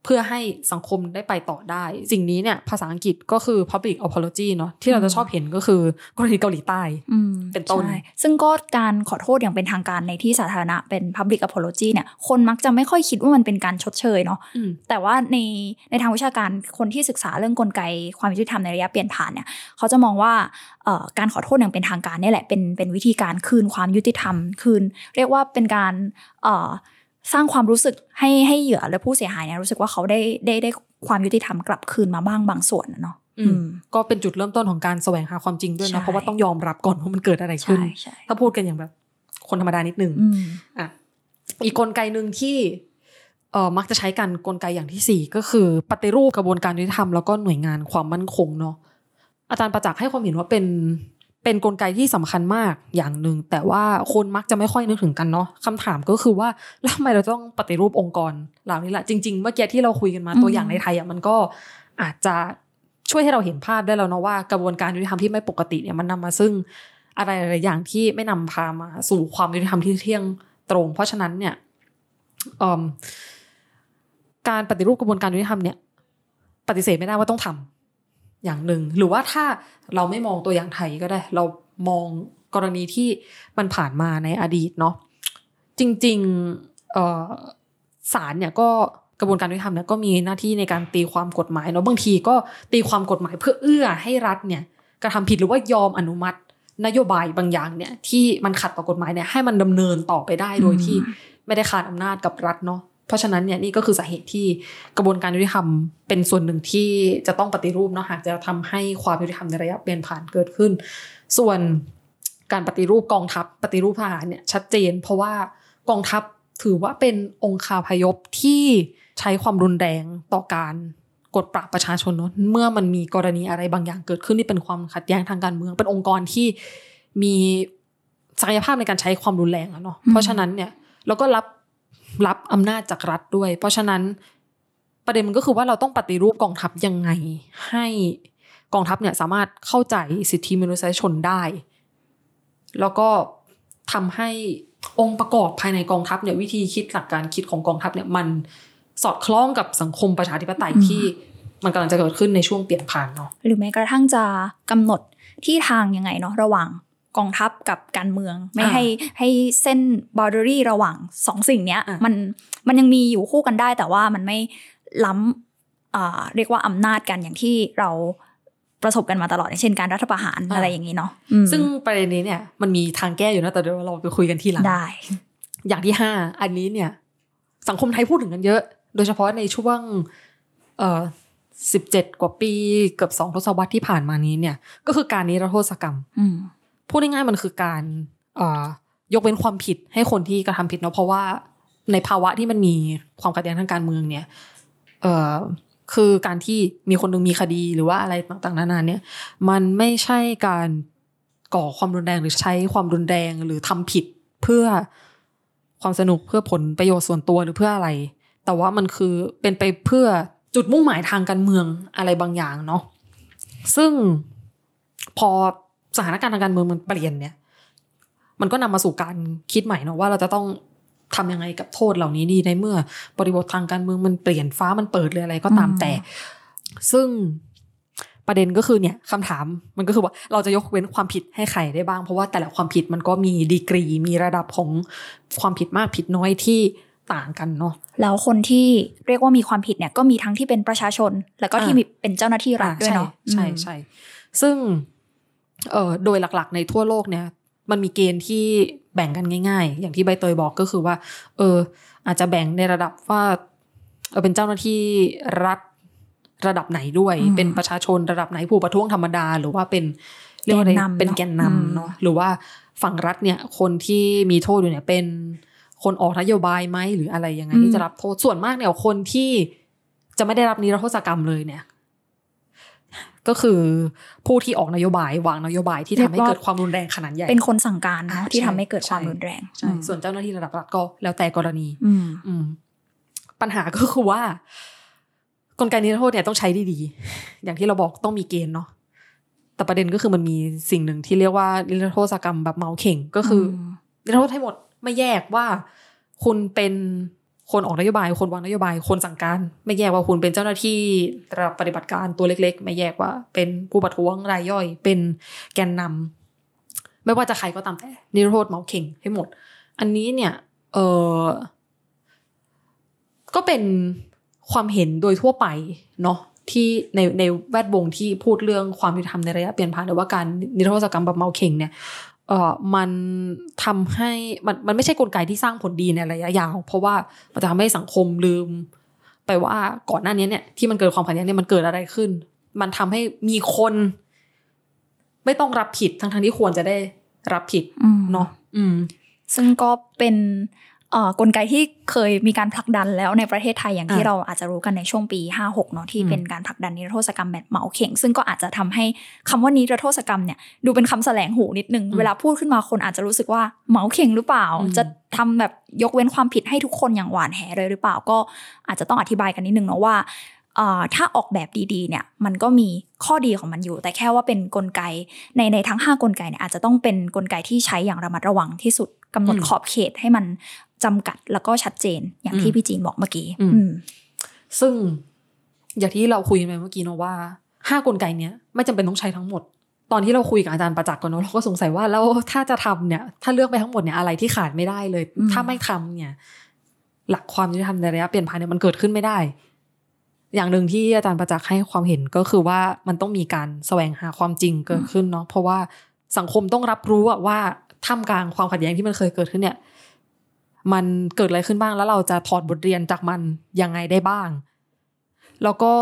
เพื่อให้สังคมได้ไปต่อได้ สิ่งนี้เนี่ย ภาษาอังกฤษก็คือ public apology เนาะที่เราจะชอบเห็นก็คือกรณีเกาหลีใต้อืมเป็นต้นใช่ซึ่งก็การขอโทษอย่างเป็นทางการในที่สาธารณะเป็น public apology เนี่ย คนมักจะไม่ค่อยคิดว่ามันเป็นการชดเชยเนาะอืมแต่ว่าในในทางวิชาการคนที่ศึกษาเรื่องกลไกความยุติธรรมในระยะเปลี่ยนผ่านเนี่ยเขาจะมองว่าเอ่อการขอโทษอย่างเป็นทางการเนี่ยแหละเป็นเป็นวิธีการคืนความยุติธรรม คืน เรียกว่าเป็นการเอ่อ สร้างความรู้สึกให้ให้เหยื่อและผู้เสียหายเนี่ยรู้สึกว่าเขาได้ได้ได้ความยุติธรรมกลับคืนมาบ้างบางส่วนนะเนาะอืมก็เป็นจุดเริ่มต้นของการแสวงหาความจริงด้วยใช่นะเพราะว่าต้องยอมรับก่อนว่ามันเกิดอะไรขึ้นใช่ใช่ถ้าพูดกันอย่างแบบ คนธรรมดานิดนึงอืมอะอีกกลไกหนึ่งที่เอ่อมักจะใช้กันกลไกอย่างที่สี่ก็คือปฏิรูปกระบวนการยุติธรรมแล้วก็หน่วยงานความมั่นคงเนาะอาจารย์ประจักษ์ให้ความเห็นว่าเป็น เป็นกลไกที่สำคัญมากอย่างหนึ่งแต่ว่าคนมักจะไม่ค่อยนึกถึงกันเนาะคำถามก็คือว่าแล้วทำไมเราต้องปฏิรูปองค์กรเหล่านี้แหละจริงๆ เมื่อกี้ที่เราคุยกันมาอืมตัวอย่างในไทยอะมันก็อาจจะช่วยให้เราเห็นภาพได้แล้วเนาะว่ากระบวนการยุติธรรมที่ไม่ปกติเนี่ยมันนำมาซึ่งอะไรหลายๆอย่างที่ไม่นำพามาสู่ความยุติธรรมที่เที่ยงตรง เพราะฉะนั้นเนี่ยเอิ่มการปฏิรูปกระบวนการยุติธรรมเนี่ย ปฏิเสธไม่ได้ว่าต้องทำ อย่างหนึ่ง หรือว่าถ้าเราไม่มองตัวอย่างไทยก็ได้ เรามองกรณีที่มันผ่านมาในอดีตเนาะจริงๆเอ่อศาลเนี่ยก็กระบวนการยุติธรรมเนี่ยก็มีหน้าที่ในการตีความกฎหมายเนาะบางทีก็ตีความกฎหมายเพื่อเอื้อให้รัฐเนี่ยกระทำผิดหรือว่ายอมอนุมัติ นโยบายบางอย่างเนี่ยที่มันขัดต่อกฎหมายเนี่ยให้มันดำเนินต่อไปได้โดยที่ไม่ได้ขาดอำนาจกับรัฐเนาะ เพราะฉะนั้นเนี่ยนี่ก็คือสาเหตุที่กระบวนการยุติธรรมเป็นส่วนหนึ่งที่จะต้องปฏิรูปเนาะหากจะทำให้ความยุติธรรมในระยะเปลี่ยนผ่านเกิดขึ้น ส่วนการปฏิรูปกองทัพปฏิรูปทหารเนี่ยชัดเจน เพราะว่ากองทัพถือว่าเป็นองค์คาพยพที่ใช้ความรุนแรงต่อการกดปราบประชาชนเนอะเมื่อมันมีกรณีอะไรบางอย่างเกิดขึ้นที่เป็นความขัดแย้งทางการเมือง เป็นองค์กรที่มีศักยภาพในการใช้ความรุนแรงอะเนาะเพราะฉะนั้นเนี่ยเราก็รับ รับอำนาจจากรัฐด้วย เพราะฉะนั้นประเด็นมันก็คือว่าเราต้องปฏิรูปกองทัพยังไง ให้กองทัพเนี่ยสามารถเข้าใจสิทธิมนุษยชนได้ แล้วก็ทำให้องค์ประกอบภายในกองทัพเนี่ยวิธีคิดหลักการคิดของกองทัพเนี่ยมันสอดคล้องกับสังคมประชาธิปไตยอืมที่มันกำลังจะเกิดขึ้นในช่วงเปลี่ยนผ่านเนาะหรือแม้กระทั่งจะกำหนดที่ทางยังไงเนาะระหว่าง กองทัพกับการเมือง ไม่อ่าให้ให้เส้นบ o ร์เดอรี่ระหว่างสองสิ่งเนี้ยอะมันมันยังมีอยู่คู่กันได้ แต่ว่ามันไม่ล้ำอ่าเรียกว่าอำนาจกันอย่างที่เราประสบกันมาตลอดอย่างเช่นการรัฐประหารอะไรอย่างนี้เนาะอืมซึ่งประเด็นนี้เนี่ยมันมีทางแก้อยู่นะแต่เดี๋ยวเราไปคุยกันทีหลังได้ อย่างที่ห้าอันนี้เนี่ย สังคมไทยพูดถึงกันเยอะ โดยเฉพาะในช่วง เอ่อสิบเจ็ดกว่าปีเกือบสองทศวรรษที่ผ่านมานี้เนี่ย ก็คือการนิรโทษกรรมอืม พูดง่ายๆมันคือการยกเว้นความผิดให้คนที่กระทำผิดเนาะเพราะว่าในภาวะที่มันมีความขัดแย้งทางการเมืองเนี่ย เอ่อคือการที่มีคนนึงมีคดีหรือว่าอะไรต่างๆนานาเนี่ย มันไม่ใช่การก่อความรุนแรงหรือใช้ความรุนแรงหรือทำผิดเพื่อความสนุกเพื่อผลประโยชน์ส่วนตัวหรือเพื่ออะไร แต่ว่ามันคือเป็นไปเพื่อจุดมุ่งหมายทางการเมืองอะไรบางอย่างเนาะซึ่งพอ สถานการณ์ทางการเมืองมันเปลี่ยนเนี่ย มันก็นำมาสู่การคิดใหม่เนาะว่าเราจะต้องทำยังไงกับโทษเหล่านี้ดีในเมื่อบริบททางการเมืองมันเปลี่ยนฟ้ามันเปิดเลยอะไรก็ตามอืมแต่ ซึ่งประเด็นก็คือเนี่ยคำถามมันก็คือว่าเราจะยกเว้นความผิดให้ใครได้บ้าง เพราะว่าแต่ละความผิดมันก็มีดีกรี มีระดับของความผิดมากผิดน้อยที่ต่างกันเนาะแล้วคนที่เรียกว่ามีความผิดเนี่ยก็มีทั้งที่เป็นประชาชน แล้วก็ที่อ่ามีมีเป็นเจ้าหน้าที่รัฐด้วยเนาะใช่อืมใช่ใช่ซึ่ง เอ่อโดยหลักๆ ในทั่วโลกเนี่ย มันมีเกณฑ์ที่แบ่งกันง่าย ๆ อย่างที่ใบเตยบอกก็คือว่า เออ อาจจะแบ่งในระดับว่าเออเป็นเจ้าหน้าที่รัฐระดับไหนด้วยอืมเป็นประชาชนระดับไหนผู้ประท้วงธรรมดา หรือว่าเป็นเรียกว่าอะไรแกนนำเป็นแกนนำเนอะเนาะหรือว่าฝั่งรัฐเนี่ย คนที่มีโทษอยู่เนี่ยเป็นคนออกนโยบายไหมหรืออะไรยังไงที่จะรับโทษส่วนมากเนี่ยคนที่จะไม่ได้รับนิรโทษกรรมเลยเนี่ย ก็คือผู้ที่ออกนโยบายวางนโยบายที่ทำให้เกิดความรุนแรงขนาดใหญ่เป็นคนสั่งการเนาะอ่าที่ใช่ทำให้เกิดความใช่รุนแรงใช่ส่วนเจ้าหน้าที่ระดับรัฐก็แล้วแต่กรณี อืมอืมปัญหาก็คือว่า กลไกนิรโทษเนี่ยต้องใช้ดีๆอย่างที่เราบอกต้องมีเกณฑ์เนาะแต่ประเด็นก็คือมันมีสิ่งหนึ่งที่เรียกว่านิรโทษกรรมแบบเมาเข่งก็คืออมนิรโทษให้หมดไม่แยกว่า คุณเป็น คนออกนโยบาย คนวางนโยบาย คนสั่งการ ไม่แยกว่าคุณเป็นเจ้าหน้าที่ระดับปฏิบัติการตัวเล็ก ๆ ไม่แยกว่า เป็นผู้ประท้วงรายย่อย เป็นแกนนำไม่ว่าจะใครก็ตามแต่นิรโทษเมาเข่งให้หมด อันนี้เนี่ยเออก็เป็นความเห็นโดยทั่วไปเนาะที่ในในแวดวงที่พูดเรื่องความยุติธรรมในระยะเปลี่ยนผ่านหรือว่าการนิรโทษกรรมแบบเมาเข่งเนี่ย เออมันทำให้มันมันไม่ใช่กลไกที่สร้างผลดีในระยะยาว เพราะว่ามันจะทำให้สังคมลืม ไปว่าก่อนหน้านี้เนี่ยที่มันเกิดความขัดแย้งเนี่ยมันเกิดอะไรขึ้น มันทำให้มีคน ไม่ต้องรับผิดทั้งทั้งๆที่ควรจะได้รับผิดอืมเนาะอืม ซึ่งก็เป็นเอ่อ กลไกที่เคยมีการผลักดันแล้วในประเทศไทยอย่างที่อะเราอาจจะรู้กันในช่วงปี 56เนาะที่อืมเป็นการผลักดันนิรโทษกรรมแบบเหมาเข่ง ซึ่งก็อาจจะทำให้คำว่านิรโทษกรรมเนี่ยดูเป็นคำแสลงหูนิดนึง เวลาพูดขึ้นมาคนอาจจะรู้สึกว่าเหมาเข่งหรือเปล่า จะทำแบบยกเว้นความผิดให้ทุกคนอย่างหวานแหเลยหรือเปล่าก็อาจจะต้องอธิบายกันนิดนึงเนาะว่าเอ่อถ้าออกแบบดีๆเนี่ยมันก็มีข้อดีของมันอยู่ แต่แค่ว่าเป็นกลไกในในทั้ง 5 กลไกเนี่ยอาจจะต้องเป็นกลไกที่ใช้อย่างระมัดระวังที่สุดกำหนดอืมขอบเขตให้มัน จำกัดแล้วก็ชัดเจนอย่างที่อืมพี่จีนบอกเมื่อกี้อืมอืมซึ่งอย่างที่เราคุยกันไปเมื่อกี้เนอะว่าห้ากลไกเนี้ยไม่จำเป็นต้องใช้ทั้งหมด ตอนที่เราคุยกับอาจารย์ประจักษ์ก่อนเนอะเราก็สงสัยว่าแล้วถ้าจะทำเนี่ย ถ้าเลือกไปทั้งหมดเนี่ยอะไรที่ขาดไม่ได้เลยอืมถ้าไม่ทำเนี่ย หลักความยุติธรรมในระยะเปลี่ยนผ่านเนี่ยมันเกิดขึ้นไม่ได้ อย่างหนึ่งที่อาจารย์ประจักษ์ให้ความเห็นก็คือว่ามันต้องมีการแสวงหาความจริงเกิดขึ้นเนาะเพราะว่าสังคมต้องรับรู้อะว่าท่ามกลางความขัดแย้งที่มันเคยเกิดขึ้นเนี่ย มันเกิดอะไรขึ้นบ้างแล้วเราจะถอดบทเรียนจากมันยังไงได้บ้าง แล้วก็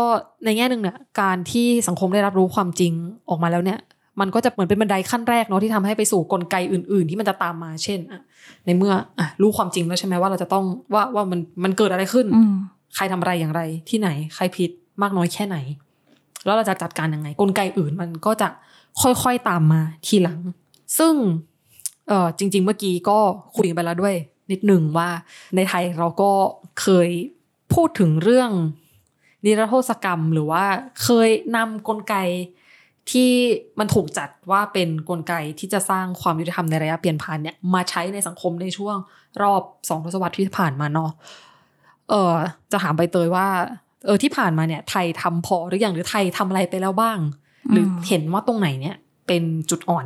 ในแง่หนึ่งเนี่ยการที่สังคมได้รับรู้ความจริงออกมาแล้วเนี่ยมันก็จะเหมือนเป็นบันไดขั้นแรกเนาะที่ทำให้ไปสู่กลไกอื่น ๆ ที่มันจะตามมาเช่นอะในเมื่ออะรู้ความจริงแล้วใช่ไหมว่าเราจะต้องว่าว่ามันมันเกิดอะไรขึ้นอืมใครทำอะไรอย่างไรที่ไหน ใครผิดมากน้อยแค่ไหน แล้วเราจะจัดการยังไง กลไกอื่นมันก็จะค่อยๆตามมาทีหลัง ซึ่งเออจริง ๆ เมื่อกี้ก็คุยกันไปแล้วด้วย นิดหนึ่งว่าในไทยเราก็เคยพูดถึงเรื่องนิรโทษกรรมหรือว่าเคยนำกลไกที่มันถูกจัดว่าเป็นนกลไกที่จะสร้างความยุติธรรมในระยะเปลี่ยนผ่านเนี่ยมาใช้ในสังคมในช่วงรอบสองทศวรรษที่ผ่านมาเนาะเออจะถามใบเตยว่า เออที่ผ่านมาเนี่ย ไทยทำพอหรือยังหรือไทยทำอะไรไปแล้วบ้าง หรือเห็นว่าตรงไหนเนี่ย เป็นจุดอ่อน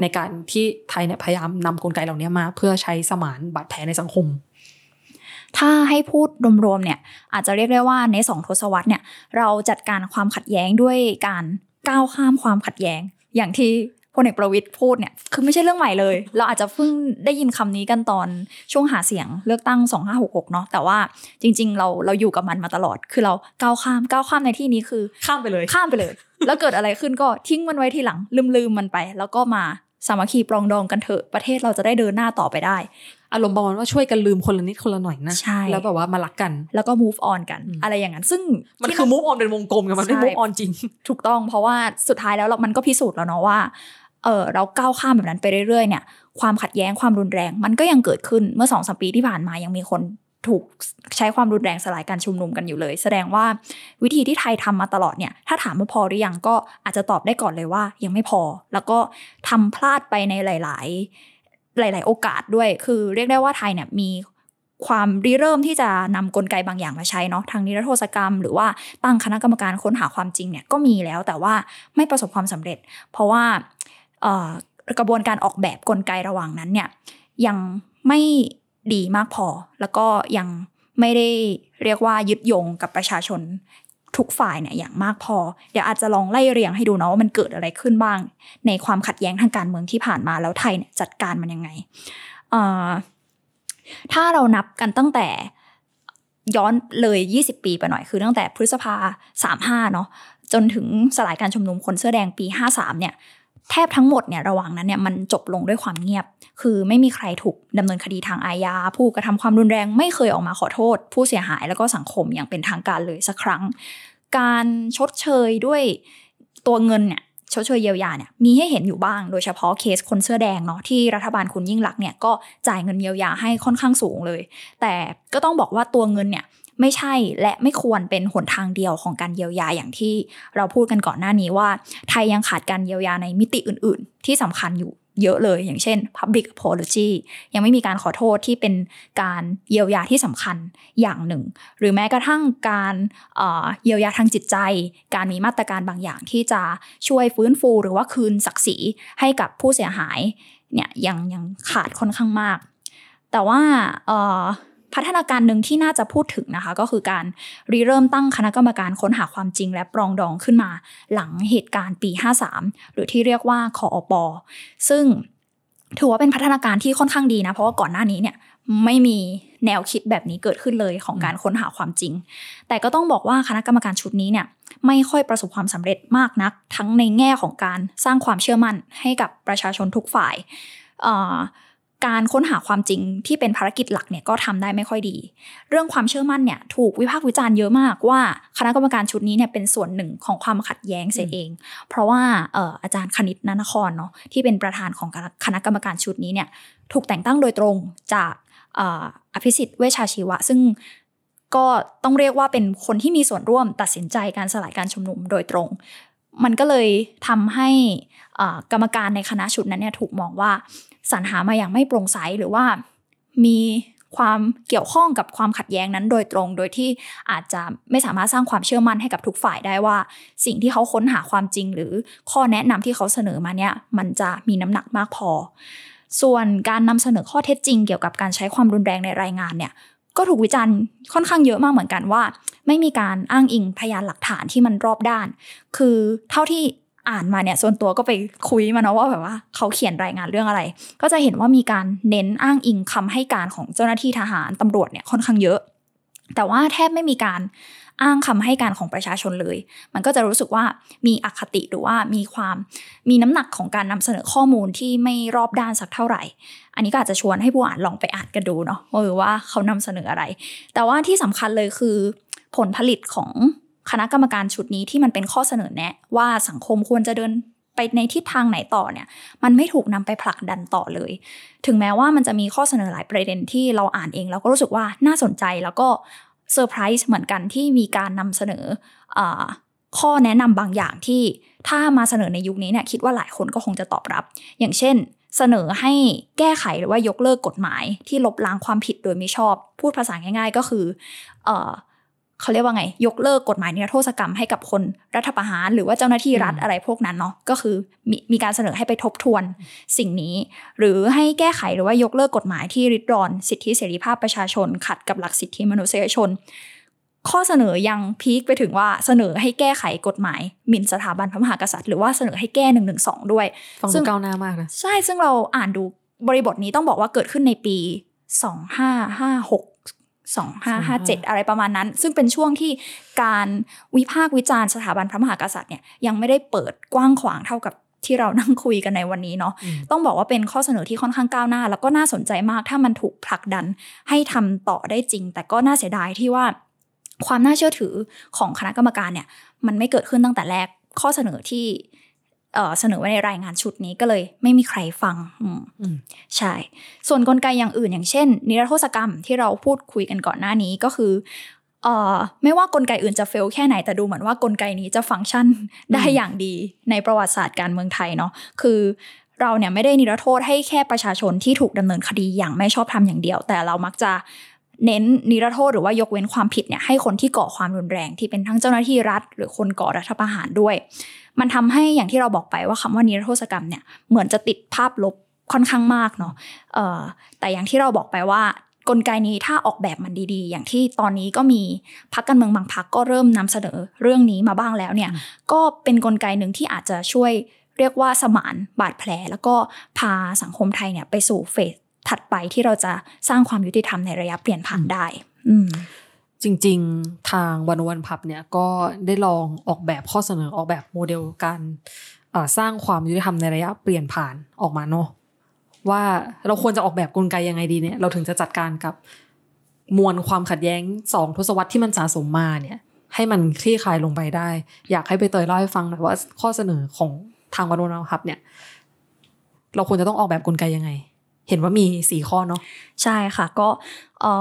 ในการที่ไทยเนี่ยพยายามนำกลไกเหล่านี้มา เพื่อใช้สมานบาดแผลในสังคม ถ้าให้พูดรวมๆเนี่ย อาจจะเรียกได้ว่าในสองทศวรรษเนี่ย เราจัดการความขัดแย้งด้วยการก้าวข้ามความขัดแย้ง อย่างที่ พลเอกประวิตยพูดเนี่ยคือไม่ใช่เรื่องใหม่เลย เราอาจจะเพิ่งได้ยินคำนี้กันตอนช่วงหาเสียงเลือกตั้ง 2566 เนาะแต่ว่าจริง ๆ เราเราอยู่กับมันมาตลอด คือเราก้าวข้ามก้าวข้ามในที่นี้คือ ข้ามไปเลยข้ามไปเลย แล้วเกิดอะไรขึ้นก็ทิ้งมันไว้ทีหลังลืมลืมๆมันไป แล้วก็มาสามัคคีปรองดองกันเถอะประเทศเราจะได้เดินหน้าต่อไปได้ อารมณ์ประมาณว่าช่วยกันลืมคนละนิดคนละหน่อยนะใช่แล้วแบบว่ามารักกัน แล้วก็ move on กันอืมอะไรอย่างนั้น ซึ่งมันที่คือ move on เป็นวงกลมกันมันไม่ใช่ move on จริง ถูกต้องเพราะว่าสุดท้ายแล้วเรามันก็พิสูจน์แล้วเนาะว่าเออเราก้าวข้ามแบบนั้นไปเรื่อยๆเนี่ย ความขัดแย้งความรุนแรง มันก็ยังเกิดขึ้นเมื่อสองสามปีที่ผ่านมายังมีคนถูกใช้ความรุนแรงสลายการชุมนุมกันอยู่เลย แสดงว่าวิธีที่ไทยทำมาตลอดเนี่ย ถ้าถามว่าพอหรือยังก็อาจจะตอบได้ก่อนเลยว่า ยังไม่พอ แล้วก็ทำพลาดไปในหลาย ๆ หลาย ๆ โอกาสด้วย คือเรียกได้ว่าไทยเนี่ยมีความริเริ่มที่จะนำกลไกบางอย่างมาใช้เนาะทางนิรโทษกรรม หรือว่าตั้งคณะกรรมการค้นหาความจริงเนี่ยก็มีแล้วแต่ว่าไม่ประสบความสำเร็จ เพราะว่ากระบวนการออกแบบกลไกระหว่างนั้นเนี่ยยังไม่ดีมากพอ แล้วก็ยังไม่ได้เรียกว่ายึดโยงกับประชาชน ทุกฝ่ายเนี่ยอย่างมากพอ เดี๋ยวอาจจะลองไล่เรียงให้ดูเนาะว่ามันเกิดอะไรขึ้นบ้าง ในความขัดแย้งทางการเมืองที่ผ่านมาแล้วไทยเนี่ยจัดการมันยังไงถ้าเรานับกันตั้งแต่ย้อนเลย 20 ปีไปหน่อยคือตั้งแต่พฤษภา 35 เนาะจนถึงสลายการชุมนุมคนเสื้อแดงปี 53 เนี่ย แทบทั้งหมดเนี่ยระหว่างนั้นเนี่ยมันจบลงด้วยความเงียบ คือไม่มีใครถูกดำเนินคดีทางอาญาผู้กระทำความรุนแรงไม่เคยออกมาขอโทษ ผู้เสียหายแล้วก็สังคมอย่างเป็นทางการเลยสักครั้ง การชดเชยด้วยตัวเงินเนี่ยชดเชยเยียวยาเนี่ยมีให้เห็นอยู่บ้าง โดยเฉพาะเคสคนเสื้อแดงเนาะที่รัฐบาลคุณยิ่งลักษณ์เนี่ยก็จ่ายเงินเยียวยาให้ค่อนข้างสูงเลย แต่ก็ต้องบอกว่าตัวเงินเนี่ย ไม่ใช่และไม่ควรเป็นหนทางเดียวของการเยียวยาอย่างที่เราพูดกันก่อนหน้านี้ว่า ไทยยังขาดการเยียวยาในมิติอื่น ๆ ที่สำคัญอยู่เยอะเลย อย่างเช่น public apology ยังไม่มีการขอโทษที่เป็นการเยียวยาที่สำคัญอย่างหนึ่ง หรือแม้กระทั่งการเยียวยาทางจิตใจ การมีมาตรการบางอย่างที่จะช่วยฟื้นฟูหรือว่าคืนศักดิ์ศรีให้กับผู้เสียหายเนี่ยยังยังขาดค่อนข้างมาก แต่ว่าเออ พัฒนาการหนึ่งที่น่าจะพูดถึงนะคะ ก็คือการริเริ่มตั้งคณะกรรมการค้นหาความจริงและปรองดองขึ้นมา หลังเหตุการณ์ปี 53 หรือที่เรียกว่าคออปอซึ่งถือว่าเป็นพัฒนาการที่ค่อนข้างดีนะ เพราะว่าก่อนหน้านี้เนี่ยไม่มีแนวคิดแบบนี้เกิดขึ้นเลยของการค้นหาความจริง แต่ก็ต้องบอกว่าคณะกรรมการชุดนี้เนี่ยไม่ค่อยประสบความสำเร็จมากนัก ทั้งในแง่ของการสร้างความเชื่อมั่นให้กับประชาชนทุกฝ่ายอ่อ การค้นหาความจริงที่เป็นภารกิจหลักเนี่ยก็ทำได้ไม่ค่อยดี เรื่องความเชื่อมั่นเนี่ยถูกวิพากษ์วิจารณ์เยอะมากว่าคณะกรรมการชุดนี้เนี่ยเป็นส่วนหนึ่งของความขัดแย้งเสียเอง เพราะว่าอออาจารย์คณิตนนครเนาะที่เป็นประธานของคณะกรรมการชุดนี้เนี่ยถูกแต่งตั้งโดยตรงจากอออภิสิทธิ์เวชาชีวะ ซึ่งก็ต้องเรียกว่าเป็นคนที่มีส่วนร่วมตัดสินใจการสลายการชุมนุมโดยตรง มันก็เลยทำให้กรรมการในคณะชุดนั้นเนี่ยถูกมองว่า สรรหามาอย่างไม่โปร่งใสหรือว่ามีความเกี่ยวข้องกับความขัดแย้งนั้นโดยตรง โดยที่อาจจะไม่สามารถสร้างความเชื่อมั่นให้กับทุกฝ่ายได้ว่า สิ่งที่เขาค้นหาความจริง หรือข้อแนะนำที่เขาเสนอมาเนี่ยมันจะมีน้ำหนักมากพอ ส่วนการนำเสนอข้อเท็จจริง เกี่ยวกับการใช้ความรุนแรงในรายงานเนี่ยก็ถูกวิจารณ์ค่อนข้างเยอะมากเหมือนกันว่า ไม่มีการอ้างอิงพยานหลักฐานที่มันรอบด้าน คือเท่าที่ อ่านมาเนี่ยส่วนตัวก็ไปคุยมาเนาะว่าแบบว่าเขาเขียนรายงานเรื่องอะไร ก็จะเห็นว่ามีการเน้นอ้างอิงคำให้การของเจ้าหน้าที่ทหารตำรวจเนี่ยค่อนข้างเยอะ แต่ว่าแทบไม่มีการอ้างคำให้การของประชาชนเลย มันก็จะรู้สึกว่ามีอคติหรือว่ามีความมีน้ำหนักของการนำเสนอข้อมูลที่ไม่รอบด้านสักเท่าไหร่ อันนี้ก็อาจจะชวนให้ผู้อ่านลองไปอ่านกันดูเนาะว่าเขานำเสนออะไร แต่ว่าที่สำคัญเลยคือผลผลิตของ คณะกรรมการชุดนี้ที่มันเป็นข้อเสนอแนะ ว่าสังคมควรจะเดินไปในทิศทางไหนต่อเนี่ย มันไม่ถูกนำไปผลักดันต่อเลย ถึงแม้ว่ามันจะมีข้อเสนอหลายประเด็นที่เราอ่านเองแล้วก็รู้สึกว่าน่าสนใจแล้วก็เซอร์ไพรส์เหมือนกันที่มีการนำเสนออข้อแนะนำบางอย่างที่ถ้ามาเสนอในยุคนี้เนี่ยคิดว่าหลายคนก็คงจะตอบรับ อย่างเช่น เสนอให้แก้ไขหรือว่ายกเลิกกฎหมาย ที่ลบล้างความผิดโดยไม่ชอบ พูดภาษาง่าย ๆ ก็คืออ เขาเรียกว่าไง ยกเลิกกฎหมายนิรโทษกรรมให้กับคนรัฐประหาร หรือว่าเจ้าหน้าที่รัฐอืมอะไรพวกนั้นเนาะก็คือมีมีการเสนอให้ไปทบทวนสิ่งนี้ หรือให้แก้ไขหรือว่ายกเลิกกฎหมายที่ริดรอน สิทธิเสรีภาพประชาชน ขัดกับหลักสิทธิมนุษยชน ข้อเสนอยังพีคไปถึงว่าเสนอให้แก้ไขกฎหมายหมิ่นสถาบันพระมหากษัตริย์หรือว่าเสนอให้แก้หนึ่งหนึ่งสองด้วยฟังซึ่ดูงก้าวหน้ามากนะใช่ซึ่งเราอ่านดูบริบทนี้ต้องบอกว่าเกิดขึ้นในปี2556 2557 อะไรประมาณนั้น ซึ่งเป็นช่วงที่การวิพากษ์วิจารณ์สถาบันพระมหากษัตริย์เนี่ยยังไม่ได้เปิดกว้างขวางเท่ากับที่เรานั่งคุยกันในวันนี้เนาะอืมต้องบอกว่าเป็นข้อเสนอที่ค่อนข้างก้าวหน้า แล้วก็น่าสนใจมากถ้ามันถูกผลักดันให้ทำต่อได้จริง แต่ก็น่าเสียดายที่ว่า ความน่าเชื่อถือของคณะกรรมการเนี่ย มันไม่เกิดขึ้นตั้งแต่แรกข้อเสนอที่ เอ่อเสนอไว้ในรายงานชุดนี้ก็เลยไม่มีใครฟังอืมอืมใช่ ส่วนกลไกอย่างอื่นอย่างเช่น นิรโทษกรรมที่เราพูดคุยกันก่อนหน้านี้ก็คือเอ่อไม่ว่ากลไกอื่นจะเฟลแค่ไหนแต่ดูเหมือนว่ากลไกนี้จะฟังก์ชันได้อย่างดีในประวัติศาสตร์การเมืองไทยเนาะคือเราเนี่ยไม่ได้นิรโทษให้แค่ประชาชนที่ถูกดำเนินคดีอย่างไม่ชอบธรรมอย่างเดียว แต่เรามักจะเน้นนิรโทษหรือว่ายกเว้นความผิดเนี่ยให้คนที่ก่อความรุนแรงที่เป็นทั้งเจ้าหน้าที่รัฐ หรือคนก่อรัฐประหารด้วย มันทำให้อย่างที่เราบอกไปว่าคำว่านิรโทษกรรมเนี่ยเหมือนจะติดภาพลบค่อนข้างมากเนาะเอ่อแต่อย่างที่เราบอกไปว่ากลไกนี้ถ้าออกแบบมันดีๆ อย่างที่ตอนนี้ก็มีพักการเมืองบางพักก็เริ่มนำเสนอเรื่องนี้มาบ้างแล้วเนี่ยก็เป็นกลไกหนึ่งที่อาจจะช่วยเรียกว่าสมานบาดแผล แล้วก็พาสังคมไทยเนี่ยไปสู่เฟสถัดไปที่เราจะสร้างความยุติธรรมในระยะเปลี่ยนผ่านได้อืม จริง ๆ ทางวันวันพับเนี่ยก็ได้ลองออกแบบข้อเสนอออกแบบโมเดลการสร้างความยุติธรรมในระยะเปลี่ยนผ่านออกมาเนาะว่าเราควรจะออกแบบกลไกยังไงดีเนี่ย เราถึงจะจัดการกับมวลความขัดแย้งสองทศวรรษที่มันสะสมมาเนี่ย ให้มันคลี่คลายลงไปได้ อยากให้ไปเตยเล่าให้ฟังหน่อยว่าข้อเสนอของทางวันวันพับเนี่ย เราควรจะต้องออกแบบกลไกยังไงเห็นว่ามีสี่ข้อเนาะใช่ค่ะ ก็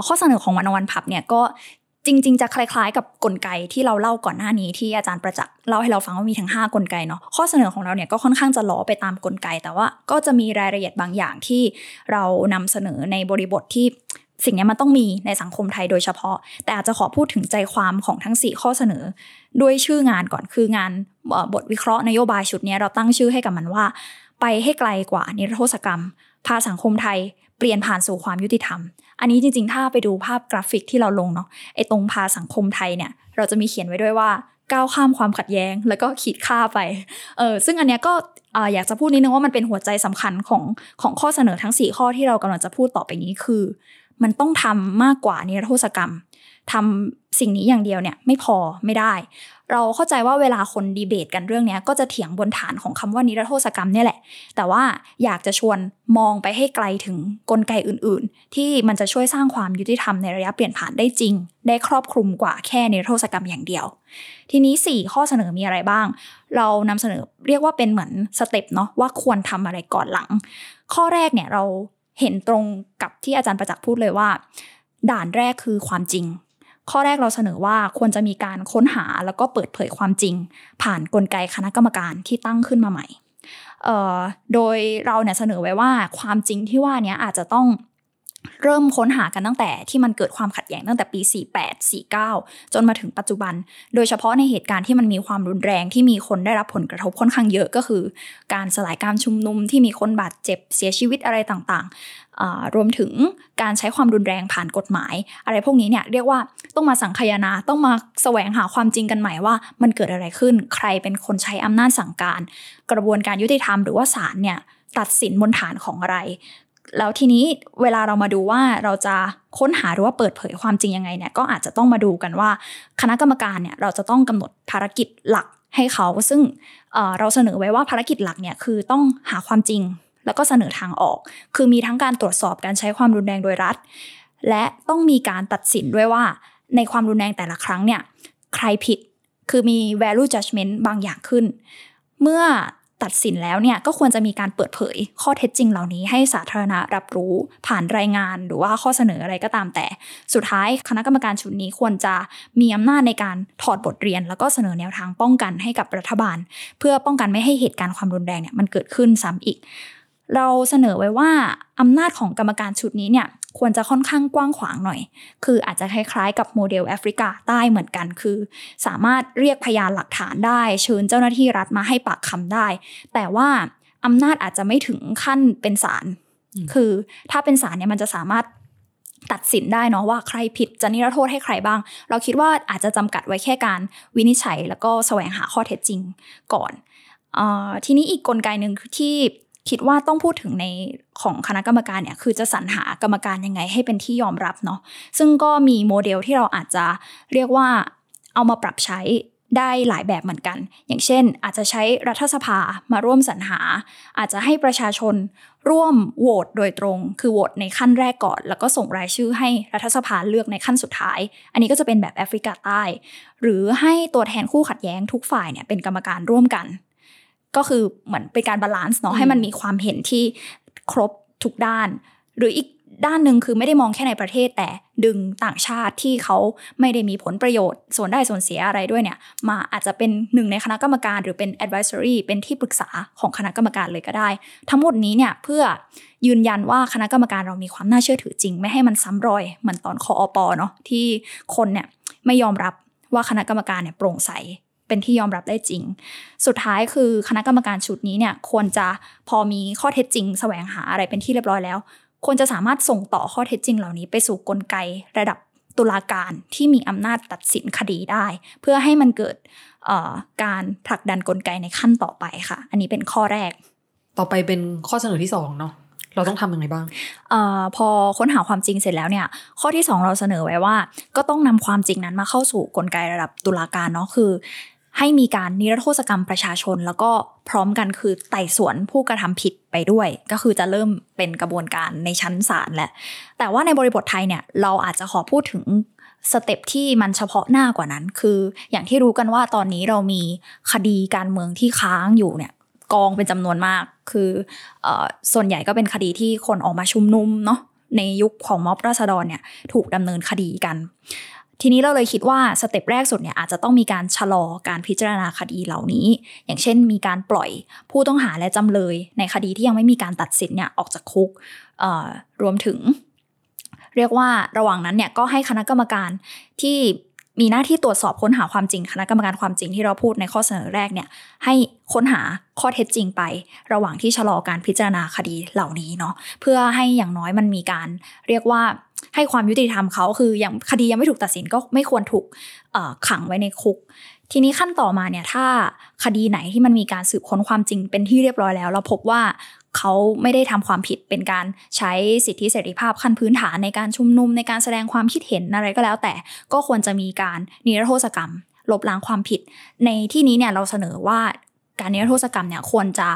ข้อเสนอของวันวันพับเนี่ยก็ จริง ๆ จะคล้าย ๆ กับกลไกที่เราเล่าก่อนหน้านี้ที่อาจารย์ประจักษ์เล่าให้เราฟังว่ามีทั้ง 5 กลไกเนาะข้อเสนอของเราเนี่ยก็ค่อนข้างจะล้อไปตามกลไก แต่ว่าก็จะมีรายละเอียดบางอย่างที่เรานำเสนอในบริบทที่สิ่งนี้มันต้องมีในสังคมไทยโดยเฉพาะ แต่อาจจะขอพูดถึงใจความของทั้ง 4 ข้อเสนอ ด้วยชื่องานก่อนคืองานบทวิเคราะห์นโยบายชุดนี้เราตั้งชื่อให้กับมันว่า ไปให้ไกลกว่านิรโทษกรรม พาสังคมไทยเปลี่ยนผ่านสู่ความยุติธรรม อันนี้จริงๆ ถ้าไปดูภาพกราฟิกที่เราลงเนาะไอ้ตรงพาสังคมไทยเนี่ย เราจะมีเขียนไว้ด้วยว่าก้าวข้ามความขัดแย้ง แล้วก็ขีดค่าไป เออซึ่งอันเนี้ยก็อยากจะพูดนิดนึงว่ามันเป็นหัวใจสำคัญของของข้อเสนอทั้ง 4 ข้อที่เรากำลังจะพูดต่อไปนี้คือ มันต้องทำมากกว่านิรโทษกรรมทำสิ่งนี้อย่างเดียวเนี่ยไม่พอไม่ได้ เราเข้าใจว่าเวลาคนดีเบตกันเรื่องนี้ก็จะเถียงบนฐานของคำว่านิรโทษกรรมเนี่ยแหละ แต่ว่าอยากจะชวนมองไปให้ไกลถึงกลไกอื่น ๆ ที่มันจะช่วยสร้างความยุติธรรมในระยะเปลี่ยนผ่านได้จริง ได้ครอบคลุมกว่าแค่นิรโทษกรรมอย่างเดียว ทีนี้ 4 ข้อเสนอมีอะไรบ้าง เรานำเสนอเรียกว่าเป็นเหมือนสเต็ปเนาะว่าควรทำอะไรก่อนหลัง ข้อแรกเนี่ยเราเห็นตรงกับที่อาจารย์ประจักษ์พูดเลยว่า ด่านแรกคือความจริง ข้อแรกเราเสนอว่าควรจะมีการค้นหาแล้วก็เปิดเผยความจริง ผ่านนกลไกคณะกรรมการที่ตั้งขึ้นมาใหม่โดยเราเนี่ยเสนอไว้ว่าความจริงที่ว่านี้อาจจะต้อง เริ่มค้นหากันตั้งแต่ที่มันเกิดความขัดแย้งตั้งแต่ปี 48 49 จนมาถึงปัจจุบัน โดยเฉพาะในเหตุการณ์ที่มันมีความรุนแรงที่มีคนได้รับผลกระทบค่อนข้างเยอะก็คือ การสลายการชุมนุมที่มีคนบาดเจ็บเสียชีวิตอะไรต่างๆ รวมถึงการใช้ความรุนแรงผ่านกฎหมาย อะไรพวกนี้เนี่ยเรียกว่าต้องมาสังคายนาต้องมาแสวงหาความจริงกันใหม่ว่า มันเกิดอะไรขึ้นใครเป็นคนใช้อำนาจสั่งการ กระบวนการยุติธรรมหรือว่าศาลเนี่ยตัดสินบนฐานของอะไร แล้วทีนี้เวลาเรามาดูว่าเราจะค้นหาหรือว่าเปิดเผยความจริงยังไงเนี่ยก็อาจจะต้องมาดูกันว่า คณะกรรมการเนี่ยเราจะต้องกำหนดภารกิจหลักให้เขา ซึ่งเเราเสนอไว้ว่าภารกิจหลักเนี่ยคือต้องหาความจริง แล้วก็เสนอทางออก คือมีทั้งการตรวจสอบการใช้ความรุนแรงโดยรัฐ และต้องมีการตัดสินด้วยว่าในความรุนแรงแต่ละครั้งเนี่ยใครผิดคือมี value judgment บางอย่างขึ้น เมื่อ ตัดสินแล้วเนี่ยก็ควรจะมีการเปิดเผยข้อเท็จจริงเหล่านี้ให้สาธารณะรับรู้ผ่านรายงานหรือว่าข้อเสนออะไรก็ตามแต่ สุดท้ายคณะกรรมการชุดนี้ควรจะมีอำนาจในการถอดบทเรียน แล้วก็เสนอแนวทางป้องกันให้กับรัฐบาล เพื่อป้องกันไม่ให้เหตุการณ์ความรุนแรงเนี่ยมันเกิดขึ้นซ้ำอีก เราเสนอไว้ว่าอำนาจของกรรมการชุดนี้เนี่ย ควรจะค่อนข้างกว้างขวางหน่อย คืออาจจะคล้ายๆ กับโมเดลแอฟริกาใต้เหมือนกัน คือ สามารถเรียกพยานหลักฐานได้ เชิญเจ้าหน้าที่รัฐมาให้ปากคำได้ แต่ว่าอำนาจอาจจะไม่ถึงขั้นเป็นศาลอืมคือถ้าเป็นศาลเนี่ยมันจะสามารถตัดสินได้เนาะว่าใครผิดจะนิรโทษให้ใครบ้าง เราคิดว่าอาจจะจำกัดไว้แค่การวินิจฉัย แล้วก็แสวงหาข้อเท็จจริงก่อนเออทีนี้อีกกลไกหนึ่งที่ คิดว่าต้องพูดถึงในของคณะกรรมการเนี่ยคือจะสรรหากรรมการยังไงให้เป็นที่ยอมรับเนาะซึ่งก็มีโมเดลที่เราอาจจะเรียกว่าเอามาปรับใช้ได้หลายแบบเหมือนกัน อย่างเช่น อาจจะใช้รัฐสภามาร่วมสรรหา อาจจะให้ประชาชนร่วมโหวตโดยตรง คือโหวตในขั้นแรกก่อน แล้วก็ส่งรายชื่อให้รัฐสภาเลือกในขั้นสุดท้าย อันนี้ก็จะเป็นแบบแอฟริกาใต้ หรือให้ตัวแทนคู่ขัดแย้งทุกฝ่ายเนี่ยเป็นกรรมการร่วมกัน ก็คือเหมือนเป็นการ balance เนาะอืมให้มันมีความเห็นที่ครบทุกด้าน หรืออีกด้านหนึ่งคือไม่ได้มองแค่ในประเทศแต่ดึงต่างชาติที่เขาไม่ได้มีผลประโยชน์ ส่วนได้ส่วนเสียอะไรด้วยเนี่ยมาอาจจะเป็นหนึ่งในคณะกรรมการ หรือเป็น advisory เป็นที่ปรึกษาของคณะกรรมการเลยก็ได้ ทั้งหมดนี้เนี่ยเพื่อยืนยันว่าคณะกรรมการเรามีความน่าเชื่อถือจริง ไม่ให้มันซ้ำรอยเหมือนตอนคออปเนาะที่คนเนี่ยไม่ยอมรับว่าคณะกรรมการเนี่ยโปร่งใส เป็นที่ยอมรับได้จริง สุดท้ายคือคณะกรรมการชุดนี้เนี่ยควรจะพอมีข้อเท็จจริง แสวงหาอะไรเป็นที่เรียบร้อยแล้ว ควรจะสามารถส่งต่อข้อเท็จจริงเหล่านี้ไปสู่กลไกระดับตุลาการที่มีอำนาจตัดสินคดีได้ เพื่อให้มันเกิดเอ่อการผลักดันกลไกในขั้นต่อไปค่ะ อันนี้เป็นข้อแรก ต่อไปเป็นข้อเสนอที่สองเนาะเราต้องทำยังไงบ้างเออพอค้นหาความจริงเสร็จแล้วเนี่ย ข้อที่ 2 เราเสนอไว้ว่า ก็ต้องนำความจริงนั้นมาเข้าสู่กลไกระดับตุลาการเนาะคือ ให้มีการนิรโทษกรรมประชาชน แล้วก็พร้อมกันคือไต่สวนผู้กระทำผิดไปด้วย ก็คือจะเริ่มเป็นกระบวนการในชั้นศาลแหละ แต่ว่าในบริบทไทยเนี่ยเราอาจจะขอพูดถึงstep ที่มันเฉพาะหน้ากว่านั้น คืออย่างที่รู้กันว่าตอนนี้เรามีคดีการเมืองที่ค้างอยู่เนี่ยกองเป็นจำนวนมาก คือออส่วนใหญ่ก็เป็นคดีที่คนออกมาชุมนุมเนาะในยุคของม็อบราษฎรเนี่ยถูกดำเนินคดีกัน ทีนี้เราเลยคิดว่า step แรกสุดเนี่ยอาจจะต้องมีการชะลอการพิจารณาคดีเหล่านี้ อย่างเช่น มีการปล่อยผู้ต้องหาและจำเลย ในคดีที่ยังไม่มีการตัดสินเนี่ยออกจากคุกรวมถึง เรียกว่าระหว่างนั้นเนี่ยก็ให้คณะกรรมการที่มีหน้าที่ตรวจสอบค้นหาความจริง คณะกรรมการความจริงที่เราพูดในข้อเสนอแรกเนี่ย ให้ค้นหาข้อเท็จจริงไป ระหว่างที่ชะลอการพิจารณาคดีเหล่านี้เนาะเพื่อให้อย่างน้อยมันมีการเรียกว่า ให้ความยุติธรรมเขาคืออย่างคดียังไม่ถูกตัดสินก็ไม่ควรถูกขังไว้ในคุก ทีนี้ขั้นต่อมาเนี่ยถ้าคดีไหนที่มันมีการสืบค้นความจริงเป็นที่เรียบร้อยแล้ว เราพบว่าเขาไม่ได้ทำความผิดเป็นการใช้สิทธิเสรีภาพขั้นพื้นฐานในการชุมนุมในการแสดงความคิดเห็นอะไรก็แล้ว แต่ก็ควรจะมีการนิรโทษกรรมลบล้างความผิด ในที่นี้เนี่ยเราเสนอว่าการนิรโทษกรรมเนี่ยควรจะ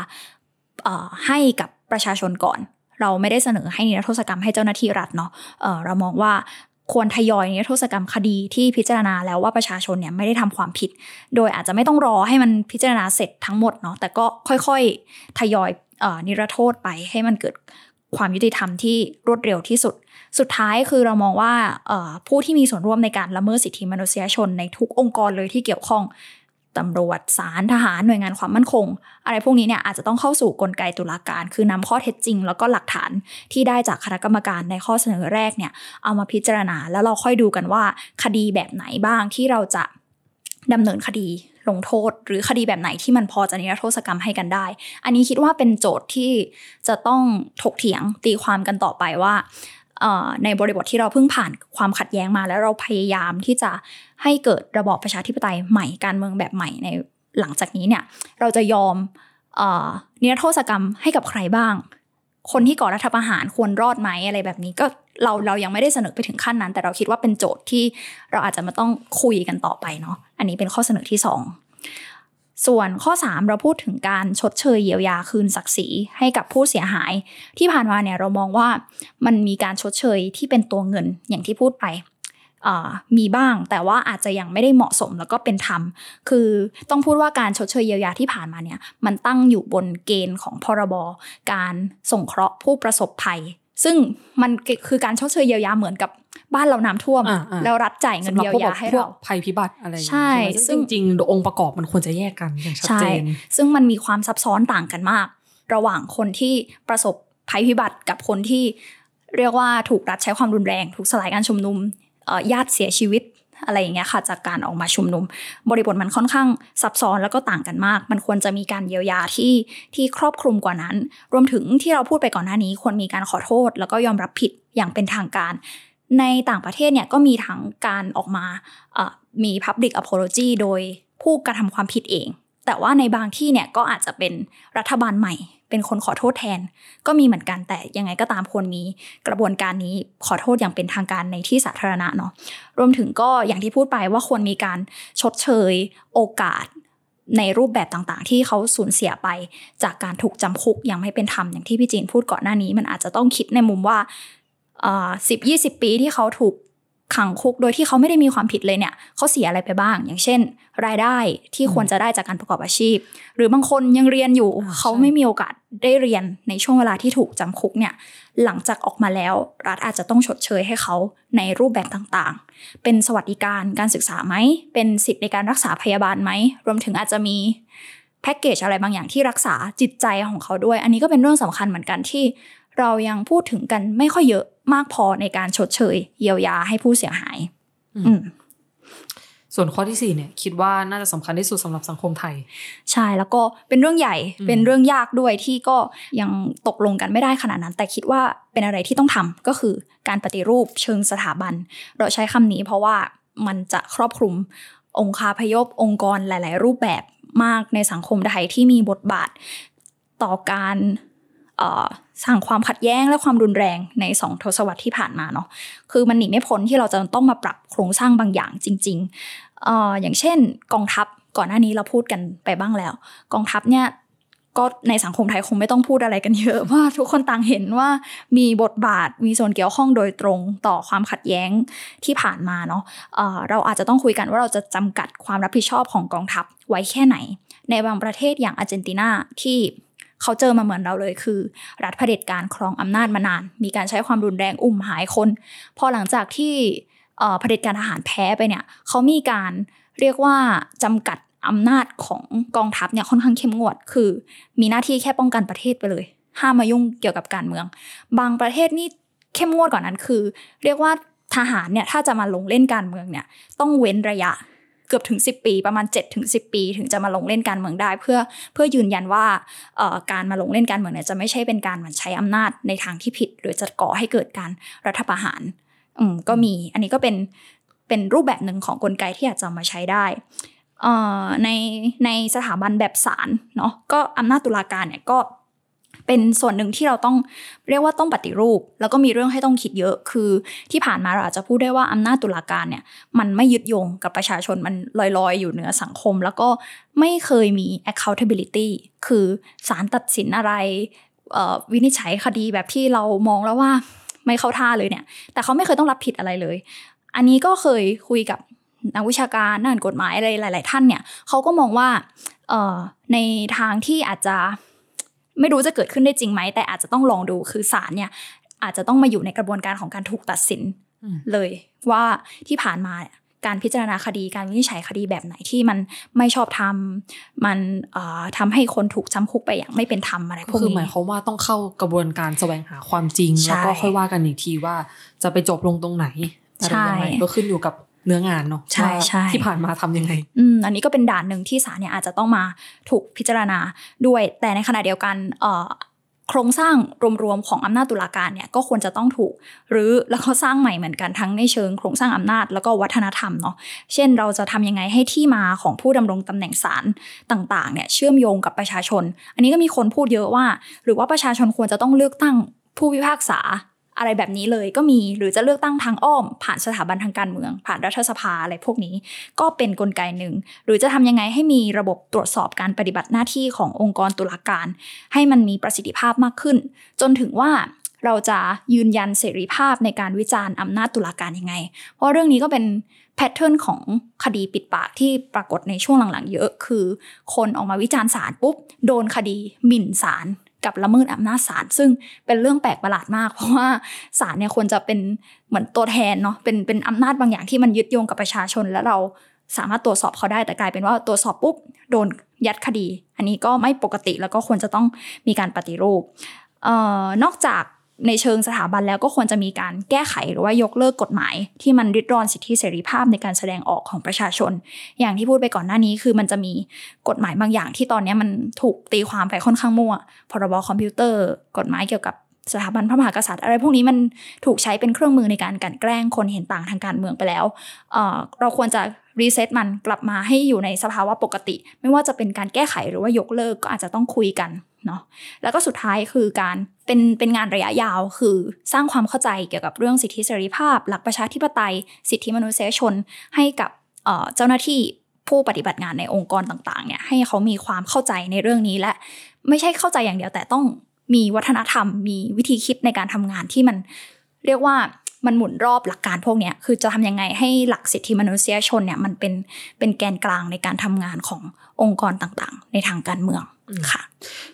ให้กับประชาชนก่อน เราไม่ได้เสนอให้นิรโทษกรรมให้เจ้าหน้าที่รัฐเนาะเออเรามองว่าควรทยอยนิรโทษกรรมคดีที่พิจารณาแล้วว่าประชาชนเนี่ยไม่ได้ทำความผิด โดยอาจจะไม่ต้องรอให้มันพิจารณาเสร็จทั้งหมดเนาะแต่ก็ค่อยๆทยอยเอ่อนิรโทษไปให้มันเกิดความยุติธรรมที่รวดเร็วที่สุด สุดท้ายคือเรามองว่าผู้ที่มีส่วนร่วมในการละเมิดสิทธิมนุษยชนในทุกองค์กรเลยที่เกี่ยวข้อง ตำรวจศาลทหารหน่วยงานความมั่นคง อะไรพวกนี้เนี่ยอาจจะต้องเข้าสู่กลไกตุลาการ คือนำข้อเท็จจริง แล้วก็หลักฐานที่ได้จากคณะกรรมการในข้อเสนอแรกเนี่ยเอามาพิจารณา แล้วเราค่อยดูกันว่า คดีแบบไหนบ้างที่เราจะดำเนินคดีลงโทษ หรือคดีแบบไหนที่มันพอจะนิรโทษกรรมให้กันได้ อันนี้คิดว่าเป็นโจทย์ที่จะต้องถกเถียงตีความกันต่อไปว่า ในบริบทที่เราเพิ่งผ่านความขัดแย้งมา แล้วเราพยายามที่จะให้เกิดระบอบประชาธิปไตยใหม่การเมืองแบบใหม่ในหลังจากนี้เนี่ยเราจะยอมเอ่อนิรโทษกรรมให้กับใครบ้าง คนที่ก่อรัฐประหารควรรอดไหมอะไรแบบนี้ก็เราเรายังไม่ได้เสนอไปถึงขั้นนั้น แต่เราคิดว่าเป็นโจทย์ที่เราอาจจะมาต้องคุยกันต่อไปเนาะอันนี้เป็นข้อเสนอที่สอง ส่วนข้อ 3 เราพูดถึงการชดเชยเยียวยาคืนศักดิ์ศรีให้กับผู้เสียหาย ที่ผ่านมาเนี่ยเรามองว่ามันมีการชดเชยที่เป็นตัวเงินอย่างที่พูดไปมีบ้างแต่ว่าอาจจะยังไม่ได้เหมาะสมแล้วก็เป็นธรรม คือต้องพูดว่าการชดเชยเยียวยาที่ผ่านมาเนี่ยมันตั้งอยู่บนเกณฑ์ของพรบการส่งเคราะห์ผู้ประสบภัย ซึ่งมันคือการชดเชยเยียวยาเหมือนกับ บ้านเราน้ำท่วมอ่าอ่าแล้วรัฐจ่ายเงินเยียวยาให้พวกเราภัยพิบัติอะไรอย่างใช่งี้ไหมซึ่ซึ่งงจริงๆองค์ประกอบมันควรจะแยกกันอย่างชัดใช่เจนซึ่งมันมีความซับซ้อนต่างกันมาก ระหว่างคนที่ประสบภัยพิบัติกับคนที่เรียกว่าถูกรัฐใช้ความรุนแรง ถูกสลายการชุมนุมเอ่อญาติเสียชีวิตอะไรอย่างเงี้ยค่ะจากการออกมาชุมนุม บริบทมันค่อนข้างซับซ้อนแล้วก็ต่างกันมาก มันควรจะมีการเยียวยาที่ที่ครอบคลุมกว่านั้น รวมถึงที่เราพูดไปก่อนหน้านี้ ควรมีการขอโทษ แล้วก็ยอมรับผิดอย่างเป็นทางการ ในต่างประเทศเนี่ยก็มีทั้งการออกมามี Public Apology โดยผู้กระทำความผิดเอง แต่ว่าในบางที่เนี่ยก็อาจจะเป็นรัฐบาลใหม่ เป็นคนขอโทษแทน ก็มีเหมือนกันแต่ยังไงก็ตามควรมีกระบวนการนี้ขอโทษอย่างเป็นทางการในที่สาธารณะเนาะรวมถึงก็อย่างที่พูดไปว่าควรมีการชดเชยโอกาสในรูปแบบต่างๆ ที่เขาสูญเสียไปจากการถูกจำคุกอย่างไม่เป็นธรรมอย่างที่พี่จีนพูดก่อนหน้านี้ มันอาจจะต้องคิดในมุมว่า สิบยี่สิบปีที่เขาถูกขังคุกโดยที่เขาไม่ได้มีความผิดเลยเนี่ยเขาเสียอะไรไปบ้าง อย่างเช่น รายได้ที่ควรจะได้จากการประกอบอาชีพ หรือบางคนยังเรียนอยู่อ่าเขาใช่ไม่มีโอกาสได้เรียนในช่วงเวลาที่ถูกจำคุกเนี่ยหลังจากออกมาแล้ว รัฐอาจจะต้องชดเชยให้เขาในรูปแบบต่างๆ เป็นสวัสดิการการศึกษาไหมเป็นสิทธิในการรักษาพยาบาลไหมรวมถึงอาจจะมีแพ็กเกจอะไรบางอย่างที่รักษาจิตใจของเขาด้วย อันนี้ก็เป็นเรื่องสำคัญเหมือนกันที่ เรายังพูดถึงกันไม่ค่อยเยอะ มากพอในการชดเชย เยียวยาให้ผู้เสียหาย อืมส่วนข้อที่สี่เนี่ย คิดว่าน่าจะสำคัญที่สุดสำหรับสังคมไทย ใช่แล้วก็เป็นเรื่องใหญ่อืมเป็นเรื่องยากด้วยที่ก็ยังตกลงกันไม่ได้ขนาดนั้น แต่คิดว่าเป็นอะไรที่ต้องทำก็คือการปฏิรูปเชิงสถาบัน เราใช้คำนี้เพราะว่ามันจะครอบคลุมองค์คาพยพองค์กรหลาย ๆ รูปแบบมากในสังคมไทยที่มีบทบาทต่อการเอ่อ สร้างความขัดแย้งและความรุนแรงในสองทศวรรษที่ผ่านมาเนาะคือมันหนีไม่พ้นที่เราจะต้องมาปรับโครงสร้างบางอย่างจริงๆอออย่างเช่น กองทัพก่อนหน้านี้เราพูดกันไปบ้างแล้ว กองทัพเนี่ยก็ในสังคมไทยคงไม่ต้องพูดอะไรกันเยอะว่าทุกคนต่างเห็นว่ามีบทบาทมีส่วนเกี่ยวข้องโดยตรงต่อความขัดแย้งที่ผ่านมาเนาะเเราอาจจะต้องคุยกันว่าเราจะจำกัดความรับผิดชอบของกองทัพไว้แค่ไหน ในบางประเทศอย่างอาร์เจนตินาที่ เขาเจอมาเหมือนเราเลยคือ รัฐเผด็จการครองอำนาจมานาน มีการใช้ความรุนแรงอุ้มหายคน พอหลังจากที่เผด็จการทหารแพ้ไปเนี่ยเขามีการเรียกว่าจำกัดอำนาจของกองทัพเนี่ยค่อนข้างเข้มงวด คือ มีหน้าที่แค่ป้องกันประเทศไปเลย ห้ามมายุ่งเกี่ยวกับการเมือง บางประเทศนี่เข้มงวดกว่านั้นคือ เรียกว่าทหารเนี่ยถ้าจะมาลงเล่นการเมืองเนี่ยต้องเว้นระยะ เกือบถึง 10 ปีประมาณ7ถึง10 ปี ถึงจะมาลงเล่นการเมืองได้ เพื่อเพื่อยืนยันว่าการมาลงเล่นการเมืองเนี่ยจะไม่ใช่เป็นการมือนใช้อำนาจในทางที่ผิด หรือจะก่อให้เกิดการรัฐประหารอืมก็มีอันนี้ก็เป็นเป็นรูปแบบหนึ่งของกลไกที่อาจจะมาใช้ได้ในในสถาบันแบบศาลเนาะก็อำนาจตุลาการเนี่ยก็ เป็นส่วนหนึ่งที่เราต้องเรียกว่าต้องปฏิรูป แล้วก็มีเรื่องให้ต้องคิดเยอะคือที่ผ่านมาเราอาจจะพูดได้ว่าอำนาจตุลาการเนี่ยมันไม่ยึดโยงกับประชาชนมันลอยๆ อยู่เหนือสังคม แล้วก็ไม่เคยมี accountability คือศาลตัดสินอะไรวินิจฉัยคดีแบบที่เรามองแล้วว่าไม่เข้าท่าเลยเนี่ย แต่เขาไม่เคยต้องรับผิดอะไรเลย อันนี้ก็เคยคุยกับนักวิชาการด้านกฎหมายอะไรหลาย ๆ ท่านเนี่ยเขาก็มองว่าในทางที่อาจจะ ไม่รู้จะเกิดขึ้นได้จริงไหม แต่อาจจะต้องลองดูคือศาลเนี่ยอาจจะต้องมาอยู่ในกระบวนการของการถูกตัดสินอืมเลยว่าที่ผ่านมาเนี่ยการพิจารณาคดีการวินิจฉัยคดีแบบไหนที่มันไม่ชอบทำมันเอ่อทำให้คนถูกจำคุกไปอย่างไม่เป็นธรรมอะไรพก็วกคือนี้หมายความว่าต้องเข้ากระบวนการแสวงหาความจริงใช่แล้วก็ค่อยว่ากันอีกทีว่าจะไปจบลงตรงไหนอะไรยังไงใช่ก็ขึ้นอยู่กับ เนื้องานเนาะใช่ว่าใช่ที่ผ่านมาทำยังไงอืมอันนี้ก็เป็นด่านหนึ่งที่ศาลเนี่ยอาจจะต้องมาถูกพิจารณาด้วย แต่ในขณะเดียวกันเอ่อโครงสร้างรวมๆของอำนาจตุลาการเนี่ยก็ควรจะต้องถูกหรือแล้วก็สร้างใหม่เหมือนกันทั้งในเชิงโครงสร้างอำนาจแล้วก็วัฒนธรรมเนาะเช่นเราจะทำยังไงให้ที่มาของผู้ดำรงตำแหน่งศาลต่างๆเนี่ยเชื่อมโยงกับประชาชน อันนี้ก็มีคนพูดเยอะว่า หรือว่าประชาชนควรจะต้องเลือกตั้งผู้พิพากษา อะไรแบบนี้เลยก็มีหรือจะเลือกตั้งทางอ้อม ผ่านสถาบันทางการเมือง ผ่านรัฐสภาอะไรพวกนี้ ก็เป็นนกลไกหนึ่ง หรือจะทำยังไงให้มีระบบตรวจสอบการปฏิบัติหน้าที่ขององค์กรตุลาการ ให้มันมีประสิทธิภาพมากขึ้น จนถึงว่าเราจะยืนยันเสรีภาพในการวิจารณ์อำนาจตุลาการยังไง เพราะเรื่องนี้ก็เป็นแพทเทิร์นของคดีปิดปากที่ปรากฏในช่วงหลังๆ เยอะ คือ คนออกมาวิจารณ์ศาลปุ๊บ โดนคดีหมิ่นศาล กับละเมิดอำนาจศาลซึ่งเป็นเรื่องแปลกประหลาดมาก เพราะว่าศาลเนี่ยควรจะเป็นเหมือนตัวแทนเนาะเป็นเป็นอำนาจบางอย่างที่มันยึดโยงกับประชาชน แล้วเราสามารถตรวจสอบเขาได้แต่กลายเป็นว่าตรวจสอบปุ๊บโดนยัดคดี อันนี้ก็ไม่ปกติแล้วก็ควรจะต้องมีการปฏิรูปออนอกจาก ในเชิงสถาบันแล้วก็ควรจะมีการแก้ไขหรือว่ายกเลิกกฎหมาย ที่มันลิดรอนสิทธิเสรีภาพในการแสดงออกของประชาชน อย่างที่พูดไปก่อนหน้านี้คือมันจะมีกฎหมายบางอย่างที่ตอนนี้มันถูกตีความไปค่อนข้างมั่วพรบคอมพิวเตอร์ กฎหมายเกี่ยวกับ สถาบันพระมหากษัตริย์ อะไรพวกนี้มันถูกใช้เป็นเครื่องมือในการกลั่นแกล้งคนเห็นต่างทางการเมืองไปแล้วเเราควรจะ reset มันกลับมาให้อยู่ในสภาวะปกติ ไม่ว่าจะเป็นการแก้ไขหรือว่ายกเลิกก็อาจจะต้องคุยกันเนาะแล้วก็สุดท้ายคือการเป็นเป็นงานระยะยาวคือสร้างความเข้าใจเกี่ยวกับเรื่องสิทธิเสรีภาพ หลักประชาธิปไตย สิทธิมนุษยชนให้กับเจ้าหน้าที่ผู้ปฏิบัติงานในองค์กรต่างๆเนี่ยให้เขามีความเข้าใจในเรื่องนี้และไม่ใช่เข้าใจอย่างเดียวแต่ต้อง มีวัฒนธรรม มีวิธีคิดในการทำงานที่มันเรียกว่ามันหมุนรอบหลักการพวกนี้คือจะทำยังไงให้หลักสิทธิมนุษยชนเนี่ยมันเป็นเป็นแกนกลางในการทำงานขององค์กรต่างๆ ในทางการเมืองค่ะ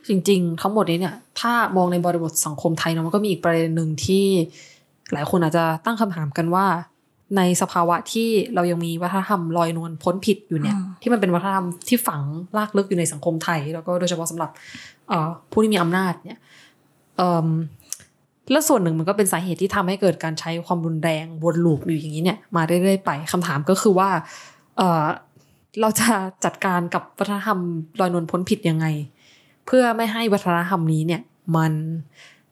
จริงๆ ทั้งหมดนี้เนี่ย ถ้ามองในบริบทสังคมไทยเนาะมันก็มีอีกประเด็นหนึ่งที่หลายคนอาจจะตั้งคำถามกันว่า ในสภาวะที่เรายังมีวัฒนธรรมลอยนวลพ้นผิดอยู่เนี่ย ที่มันเป็นวัฒนธรรมที่ฝังลากลึกอยู่ในสังคมไทย แล้วก็โดยเฉพาะสำหรับผู้ที่มีอำนาจเนี่ยแล้วส่วนหนึ่งมันก็เป็นสาเหตุที่ทำให้เกิดการใช้ความรุนแรงวนลูปอยู่อย่างนี้เนี่ยมาเรื่อยๆไปคำถามก็คือว่าเออเราจะจัดการกับวัฒนธรรมลอยนวลพ้นผิดยังไง เพื่อไม่ให้วัฒนธรรมนี้เนี่ยมัน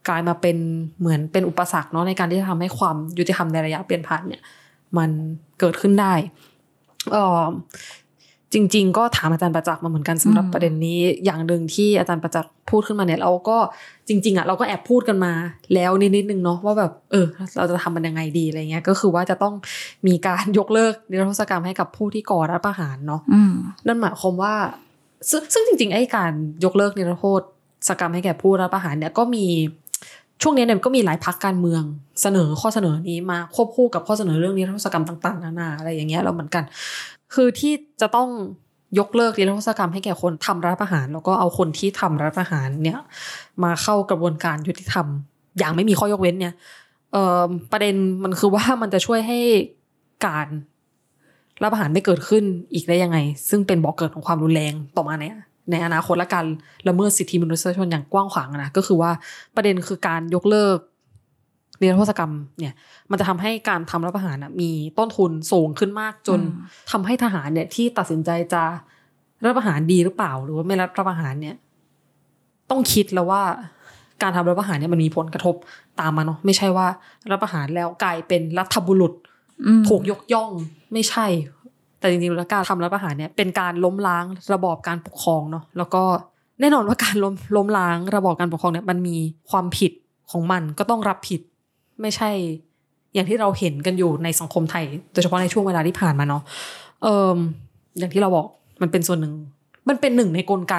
กลายมาเป็นเหมือนเป็นอุปสรรคเนาะในการที่จะทำให้ความยุติธรรมในระยะเปลี่ยนผ่านเนี่ย มันเกิดขึ้นได้เออจริง ๆ ก็ถามอาจารย์ประจักษ์มาเหมือนกันสำหรับประเด็นนี้ อย่างหนึ่งที่อาจารย์ประจักษ์พูดขึ้นมาเนี่ยเราก็จริง ๆอะเราก็แอบพูดกันมา แล้วนิดนิดนึงเนาะว่าแบบเออ เราจะทำมันยังไงดีอะไรเงี้ยก็คือว่าจะต้องมีการยกเลิกนิรโทษกรรมให้กับผู้ที่ก่อรัฐประหารเนาะนั่นหมายความว่า ซึ่งซึ่งจริงๆไอ้การยกเลิกนิรโทษกรรมให้แก่ผู้รัฐประหารเนี่ยก็มี ช่วงนี้เนี่ยก็มีหลายพักการเมืองเสนอข้อเสนอนี้มาควบคู่กับข้อเสนอเรื่องนิรโทษกรรมต่างๆนานาอะไรอย่างเงี้ยเราเหมือนกัน คือที่จะต้องยกเลิกนิรโทษกรรมให้แก่คนทำรัฐประหาร แล้วก็เอาคนที่ทำรัฐประหารเนี่ย มาเข้ากระบวนการยุติธรรม อย่างไม่มีข้อยกเว้นเนี่ยเออประเด็นมันคือว่ามันจะช่วยให้การรัฐประหารไม่เกิดขึ้นอีกได้ยังไง ซึ่งเป็นบ่อกเกิดของความรุนแรงต่อมาเนี่ย ในอนาคตและการละเมิดสิทธิมนุษยชนอย่างกว้างขวางนะก็คือว่าประเด็นคือการยกเลิกเรียนโทษกรรมเนี่ย มันจะทำให้การทำรัฐประหารมีต้นทุนสูงขึ้นมากจนทำให้ทหารเนี่ยที่ตัดสินใจจะรัฐประหารดีหรือเปล่า หรือว่าไม่รัฐประหารเนี่ย ต้องคิดแล้วว่าการทำรัฐประหารเนี่ยมันมีผลกระทบตามมาเนาะไม่ใช่ว่ารัฐประหารแล้วกลายเป็นรัฐบุรุษถูกยกย่องไม่ใช่ แต่จริงๆแล้วการทำรัฐประหารเนี่ยเป็นการล้มล้างระบอบการปกครองเนาะแล้วก็แน่นอนว่าการล้มล้มล้างระบอบการปกครองเนี่ยมันมีความผิดของมันก็ต้องรับผิด ไม่ใช่ อย่างที่เราเห็นกันอยู่ในสังคมไทย โดยเฉพาะในช่วงเวลาที่ผ่านมาเนาะเอออย่างที่เราบอกมันเป็นส่วนหนึ่ง มันเป็นหนึ่งในกลไก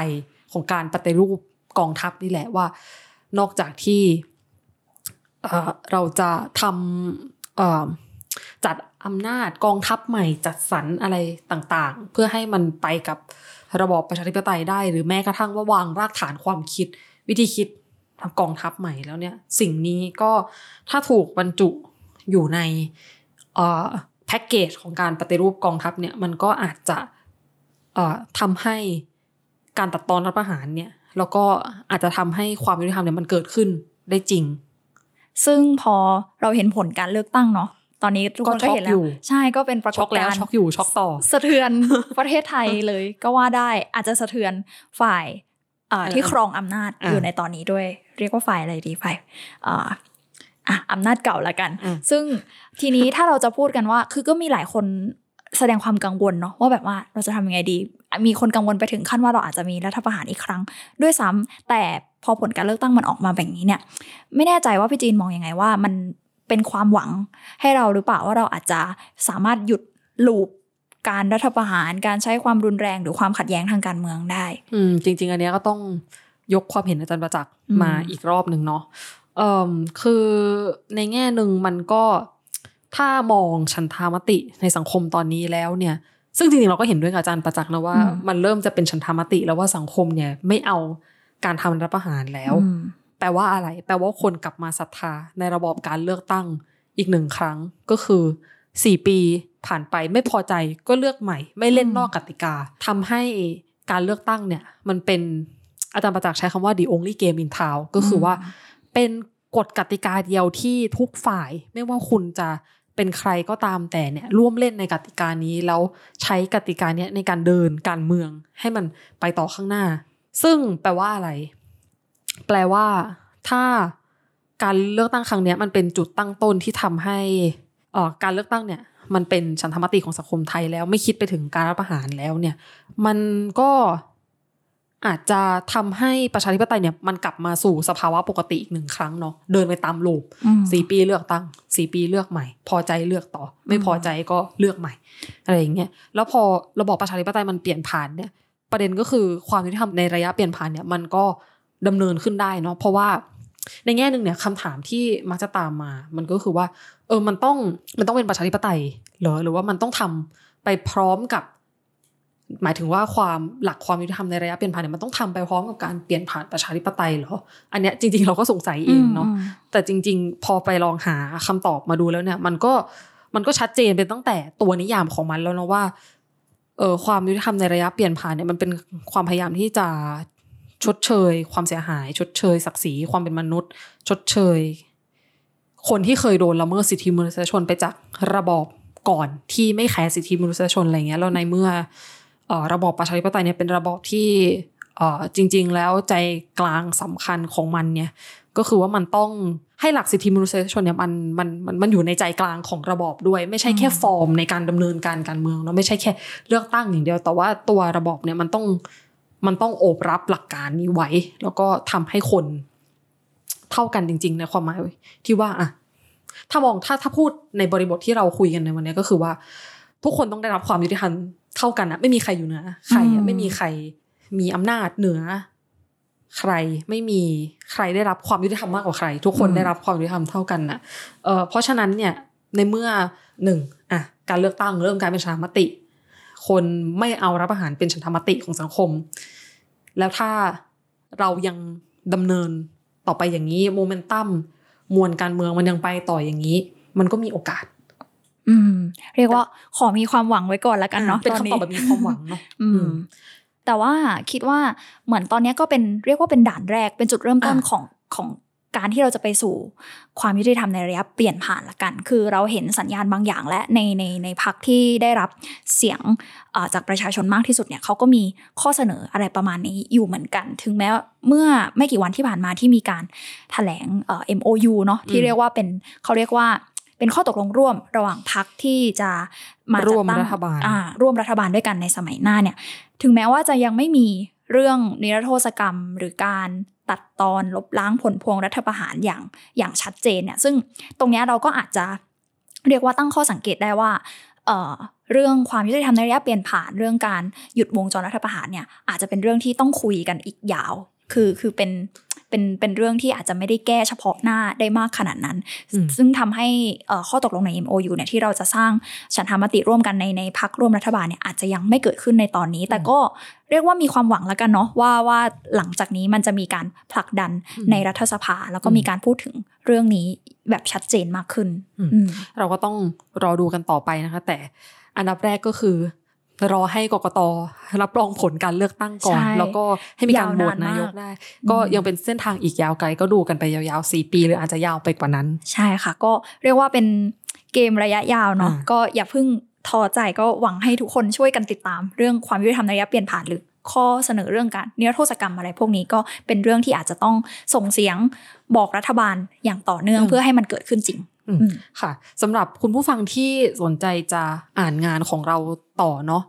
ของการปฏิรูปกองทัพนี่แหละว่า นอกจากที่เราจะทำจัด อำนาจกองทัพใหม่จัดสรรอะไรต่างๆ เพื่อให้มันไปกับระบอบประชาธิปไตยได้ หรือแม้กระทั่งว่าวางรากฐานความคิด วิธีคิดกองทัพใหม่แล้วเนี่ย สิ่งนี้ก็ถ้าถูกบรรจุอยู่ในแพ็กเกจของการปฏิรูปกองทัพเนี่ยมันก็อาจจะทำให้การตัดตอนรัฐประหารเนี่ยแล้วก็อาจจะทำให้ความยุติธรรมเนี่ยมันเกิดขึ้นได้จริงซึ่งพอเราเห็นผลการเลือกตั้งเนาะ ตอนนี้ทุกคนก็เห็นแล้ว ใช่ก็เป็นปรากฏการณ์ช็อกอยู่ช็อกต่อ สะเทือนประเทศไทยเลยก็ว่าได้อาจจะสะเทือนฝ่ายที่ครองอำนาจอยู่ในตอนนี้ด้วย เรียกว่าฝ่ายอะไรดีฝ่ายอะอำนาจเก่าละกัน ซึ่งทีนี้ถ้าเราจะพูดกันว่า คือก็มีหลายคนแสดงความกังวลเนาะว่าแบบว่าเราจะทำยังไงดี มีคนกังวลไปถึงขั้นว่าเราอาจจะมีรัฐประหารอีกครั้ง ด้วยซ้ำแต่พอผลการเลือกตั้งมันออกมาแบบนี้เนี่ย ไม่แน่ใจว่าพี่จีนมองอยังไงว่ามัน เป็นความหวังให้เราหรือเปล่าว่าเราอาจจะสามารถหยุดลูปการรัฐประหารการใช้ความรุนแรงหรือความขัดแย้งทางการเมืองได้ อืมจริง ๆ อันนี้ก็ต้องยกความเห็นอาจารย์ประจักษ์มาอีกรอบหนึ่งเนาะเอ่อคือในแง่หนึ่งมันก็ถ้ามองชันทามติในสังคมตอนนี้แล้วเนี่ย ซึ่งจริงๆเราก็เห็นด้วยกับอาจารย์ประจักษ์นะว่าอืมมันเริ่มจะเป็นชันทามติแล้วว่าสังคมเนี่ยไม่เอาการทำรัฐประหารแล้วอืม แปลว่าอะไร แปลว่าคนกลับมาศรัทธาในระบอบการเลือกตั้งอีกหนึ่งครั้งก็คือสี่ปีผ่านไปไม่พอใจก็เลือกใหม่ ไม่เล่นอืมนอกกติกาทำให้การเลือกตั้งเนี่ย มันเป็นอาจารย์ประจักษ์ใช้คำว่า the only game in town ก็คือว่า เป็นกฎกติกาเดียวที่ทุกฝ่าย ไม่ว่าคุณจะเป็นใครก็ตามแต่เนี่ยร่วมเล่นในกติกานี้แล้วใช้กติกาเนี้ยในการเดินการเมืองให้มันไปต่อข้างหน้า ซึ่งแปลว่าอะไร แปลว่า ถ้าการเลือกตั้งครั้งเนี้ยมันเป็นจุดตั้งต้นที่ทำให้เอ่อการเลือกตั้งเนี่ย มันเป็นฉันทามติของสังคมไทยแล้ว ไม่คิดไปถึงการรัฐประหารแล้วเนี่ย มันก็อาจจะทำให้ประชาธิปไตยเนี่ยมันกลับมาสู่สภาวะปกติอีกหนึ่งครั้งเนาะเดินไปตามลูปอืมสี่ปีเลือกตั้งสี่ปีเลือกใหม่ พอใจเลือกต่อ ไม่พอใจก็เลือกใหม่ อะไรอย่างเงี้ยแล้วพอระบอบประชาธิปไตยมันเปลี่ยนผ่านเนี่ย ประเด็นก็คือความยุติธรรมในระยะเปลี่ยนผ่านเนี่ยมันก็ ดำเนินขึ้นได้เนาะเพราะว่าในแง่หนึ่งเนี่ยคำถามที่มักจะตามมา มันก็คือว่า เออมันต้องมันต้องเป็นประชาธิปไตยเหรอหรือว่ามันต้องทำไปพร้อมกับ หมายถึงว่าความหลักความยุติธรรมในระยะเปลี่ยนผ่านเนี่ยมันต้องทำไปพร้อมกับการเปลี่ยนผ่านประชาธิปไตยเหรออันเนี้ยจริง ๆ เราก็สงสัยเองเนาะมแต่จริง ๆ พอไปลองหาคำตอบมาดูแล้วเนี่ย มันก็มันก็ชัดเจนเป็นตั้งแต่ตัวนิยามของมันแล้วนะว่าเออความยุติธรรมในระยะเปลี่ยนผ่านเนี่ยมันเป็นความพยายามที่จะ ชดเชย ความเสียหาย ชดเชย ศักดิ์ศรีความเป็นมนุษย์ ชดเชย คนที่เคยโดนละเมิดสิทธิมนุษยชนไปจากระบอบก่อนที่ไม่แคร์สิทธิมนุษยชนอะไรเงี้ยแล้วในเมื่อเอ่อระบอบประชาธิปไตยเนี่ยเป็นระบอบที่เอ่อจริง ๆ แล้วใจกลางสำคัญของมันเนี่ยก็คือว่ามันต้องให้หลักสิทธิมนุษยชนเนี่ยมันมันมันมันอยู่ในใจกลางของระบอบด้วย ไม่ใช่แค่ฟอร์มในการดำเนินการการเมืองเนาะไม่ใช่แค่เลือกตั้งอย่างเดียว แต่ว่าตัวระบอบเนี่ยมันต้อง มันต้องโอบรับหลักการนี้ไว้ แล้วก็ทำให้คนเท่ากันจริง ๆ ในความหมายที่ว่าอะถ้ามองถ้าถ้าพูดในบริบทที่เราคุยกันในวันนี้ก็คือว่า ทุกคนต้องได้รับความยุติธรรมเท่ากันอะไม่มีใครอยู่เหนือใครอือะมไม่มีใครมีอำนาจเหนือ ใครไม่มีใครได้รับความยุติธรรมมากกว่าใคร ทุกคนได้รับความยุติธรรมเท่ากันนะเออเพราะฉะนั้นเนี่ยในเมื่อหนึ่งอะการเลือกตั้งเริ่มกลายเป็นฉันทามติ คนไม่เอารับอาหารเป็นฉันทามติของสังคม แล้วถ้าเรายังดำเนินต่อไปอย่างนี้โมเมนตัมมวลการเมืองมันยังไปต่ออย่างนี้ มันก็มีโอกาส อืม เรียกว่าขอมีความหวังไว้ก่อนแล้วกันเนาะเป็นตอนคำนี้ตอบแบบมีความหวังเนาะอือืมมแต่ว่าคิดว่าเหมือนตอนเนี้ยก็เป็นเรียกว่าเป็นด่านแรกเป็นจุดเริ่มต้นอะของของ การที่เราจะไปสู่ความยุติธรรมในระยะเปลี่ยนผ่านละกัน คือเราเห็นสัญญาณบางอย่างและในในในพักที่ได้รับเสียงเอ่อจากประชาชนมากที่สุดเนี่ยเขาก็มีข้อเสนออะไรประมาณนี้อยู่เหมือนกัน ถึงแม้เมื่อไม่กี่วันที่ผ่านมาที่มีการแถลงเอ่อ MOU เนาะที่อืมเรียกว่าเป็นเขาเรียกว่าเป็นข้อตกลงร่วมระหว่างพักที่จะมาจัดร่วมตั้งรัฐบาลอ่าร่วมรัฐบาลด้วยกันในสมัยหน้าเนี่ย ถึงแม้ว่าจะยังไม่มีเรื่องนิรโทษกรรมหรือการ ตัดตอนลบล้างผลพวงรัฐประหารอย่างอย่างชัดเจนเนี่ยซึ่งตรงนี้เราก็อาจจะเรียกว่าตั้งข้อสังเกตได้ว่าเออเรื่องความยุติธรรมในระยะเปลี่ยนผ่านเรื่องการหยุดวงจรรัฐประหารเนี่ยอาจจะเป็นเรื่องที่ต้องคุยกันอีกยาว คือคือเป็น เป็นเป็นเรื่องที่อาจจะไม่ได้แก้เฉพาะหน้าได้มากขนาดนั้นอืมซึ่งทำให้เอ่อข้อตกลงใน MOU เนี่ยที่เราจะสร้างฉันทามติร่วมกันในในพักร่วมรัฐบาลเนี่ยอาจจะยังไม่เกิดขึ้นในตอนนี้ แต่ก็เรียกว่ามีความหวังแล้วกันเนาะว่าว่าหลังจากนี้มันจะมีการผลักดันอืมในรัฐสภา แล้วก็อืมมีการพูดถึงเรื่องนี้แบบชัดเจนมากขึ้นอืมอืมเราก็ต้องรอดูกันต่อไปนะคะ แต่อันดับแรกก็คือ รอให้กกตรับรองผลการเลือกตั้งก่อนใช่แล้วก็ให้มีการโหวตยาวนานมากนายกได้อืมก็ยังเป็นเส้นทางอีกยาวไกลก็ดูกันไปยาวๆสี่ปี หรืออาจจะยาวไปกว่านั้น ใช่ค่ะ ก็เรียกว่าเป็นเกมระยะยาวเนาะอ่าก็อย่าเพิ่งท้อใจก็หวังให้ทุกคนช่วยกันติดตาม เรื่องความยุติธรรมในระยะเปลี่ยนผ่านหรือข้อเสนอเรื่องการนิรโทษกรรมอะไรพวกนี้ก็เป็นเรื่องที่อาจจะต้องส่งเสียงบอกรัฐบาลอย่างต่อเนื่องอืมเพื่อให้มันเกิดขึ้นจริงอืมอืม ค่ะสำหรับคุณผู้ฟังที่สนใจจะอ่านงานของเราต่อเนาะ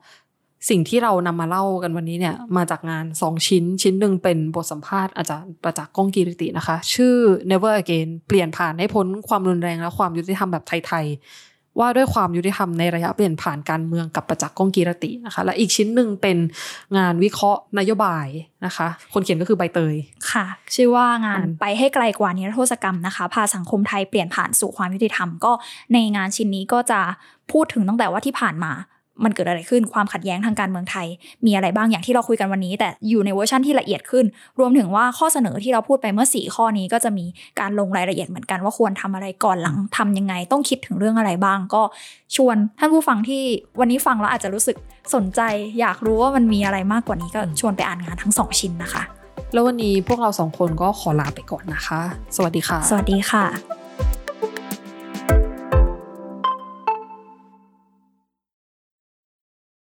สิ่งที่เรานำมาเล่ากันวันนี้เนี่ย มาจากงานสองชิ้นชิ้นหนึ่งเป็นบทสัมภาษณ์อาจารย์ประจักษ์ก้องกีริตินะคะ ชื่อ Never Again เปลี่ยนผ่านให้พ้นความรุนแรงและความยุติธรรมแบบไทยๆ ว่าด้วยความยุติธรรมในระยะเปลี่ยนผ่านการเมืองกับประจักษ์ก้องกีรตินะคะและอีกชิ้นหนึ่งเป็นงานวิเคราะห์นโยบายนะคะ คนเขียนก็คือใบเตยค่ะ ชื่อว่างานไปให้ไกลกว่านิรโทษกรรมนะคะ พาสังคมไทยเปลี่ยนผ่านสู่ความยุติธรรมก็ในงานชิ้นนี้ก็จะพูดถึงตั้งแต่ว่าที่ผ่านมา มันเกิดอะไรขึ้นความขัดแย้งทางการเมืองไทย มีอะไรบ้างอย่างที่เราคุยกันวันนี้ แต่อยู่ในเวอร์ชันที่ละเอียดขึ้น รวมถึงว่าข้อเสนอที่เราพูดไปเมื่อ 4 ข้อนี้ก็จะมีการลงรายละเอียดเหมือนกันว่าควรทำอะไรก่อนหลังทำยังไง ต้องคิดถึงเรื่องอะไรบ้าง ก็ชวนท่านผู้ฟังที่วันนี้ฟังแล้วอาจจะรู้สึกสนใจ อยากรู้ว่ามันมีอะไรมากกว่านี้ก็ชวนไปอ่านงานทั้งสองชิ้นนะคะ แล้ววันนี้พวกเราสองคนก็ขอลาไปก่อนนะคะ สวัสดีค่ะ สวัสดีค่ะ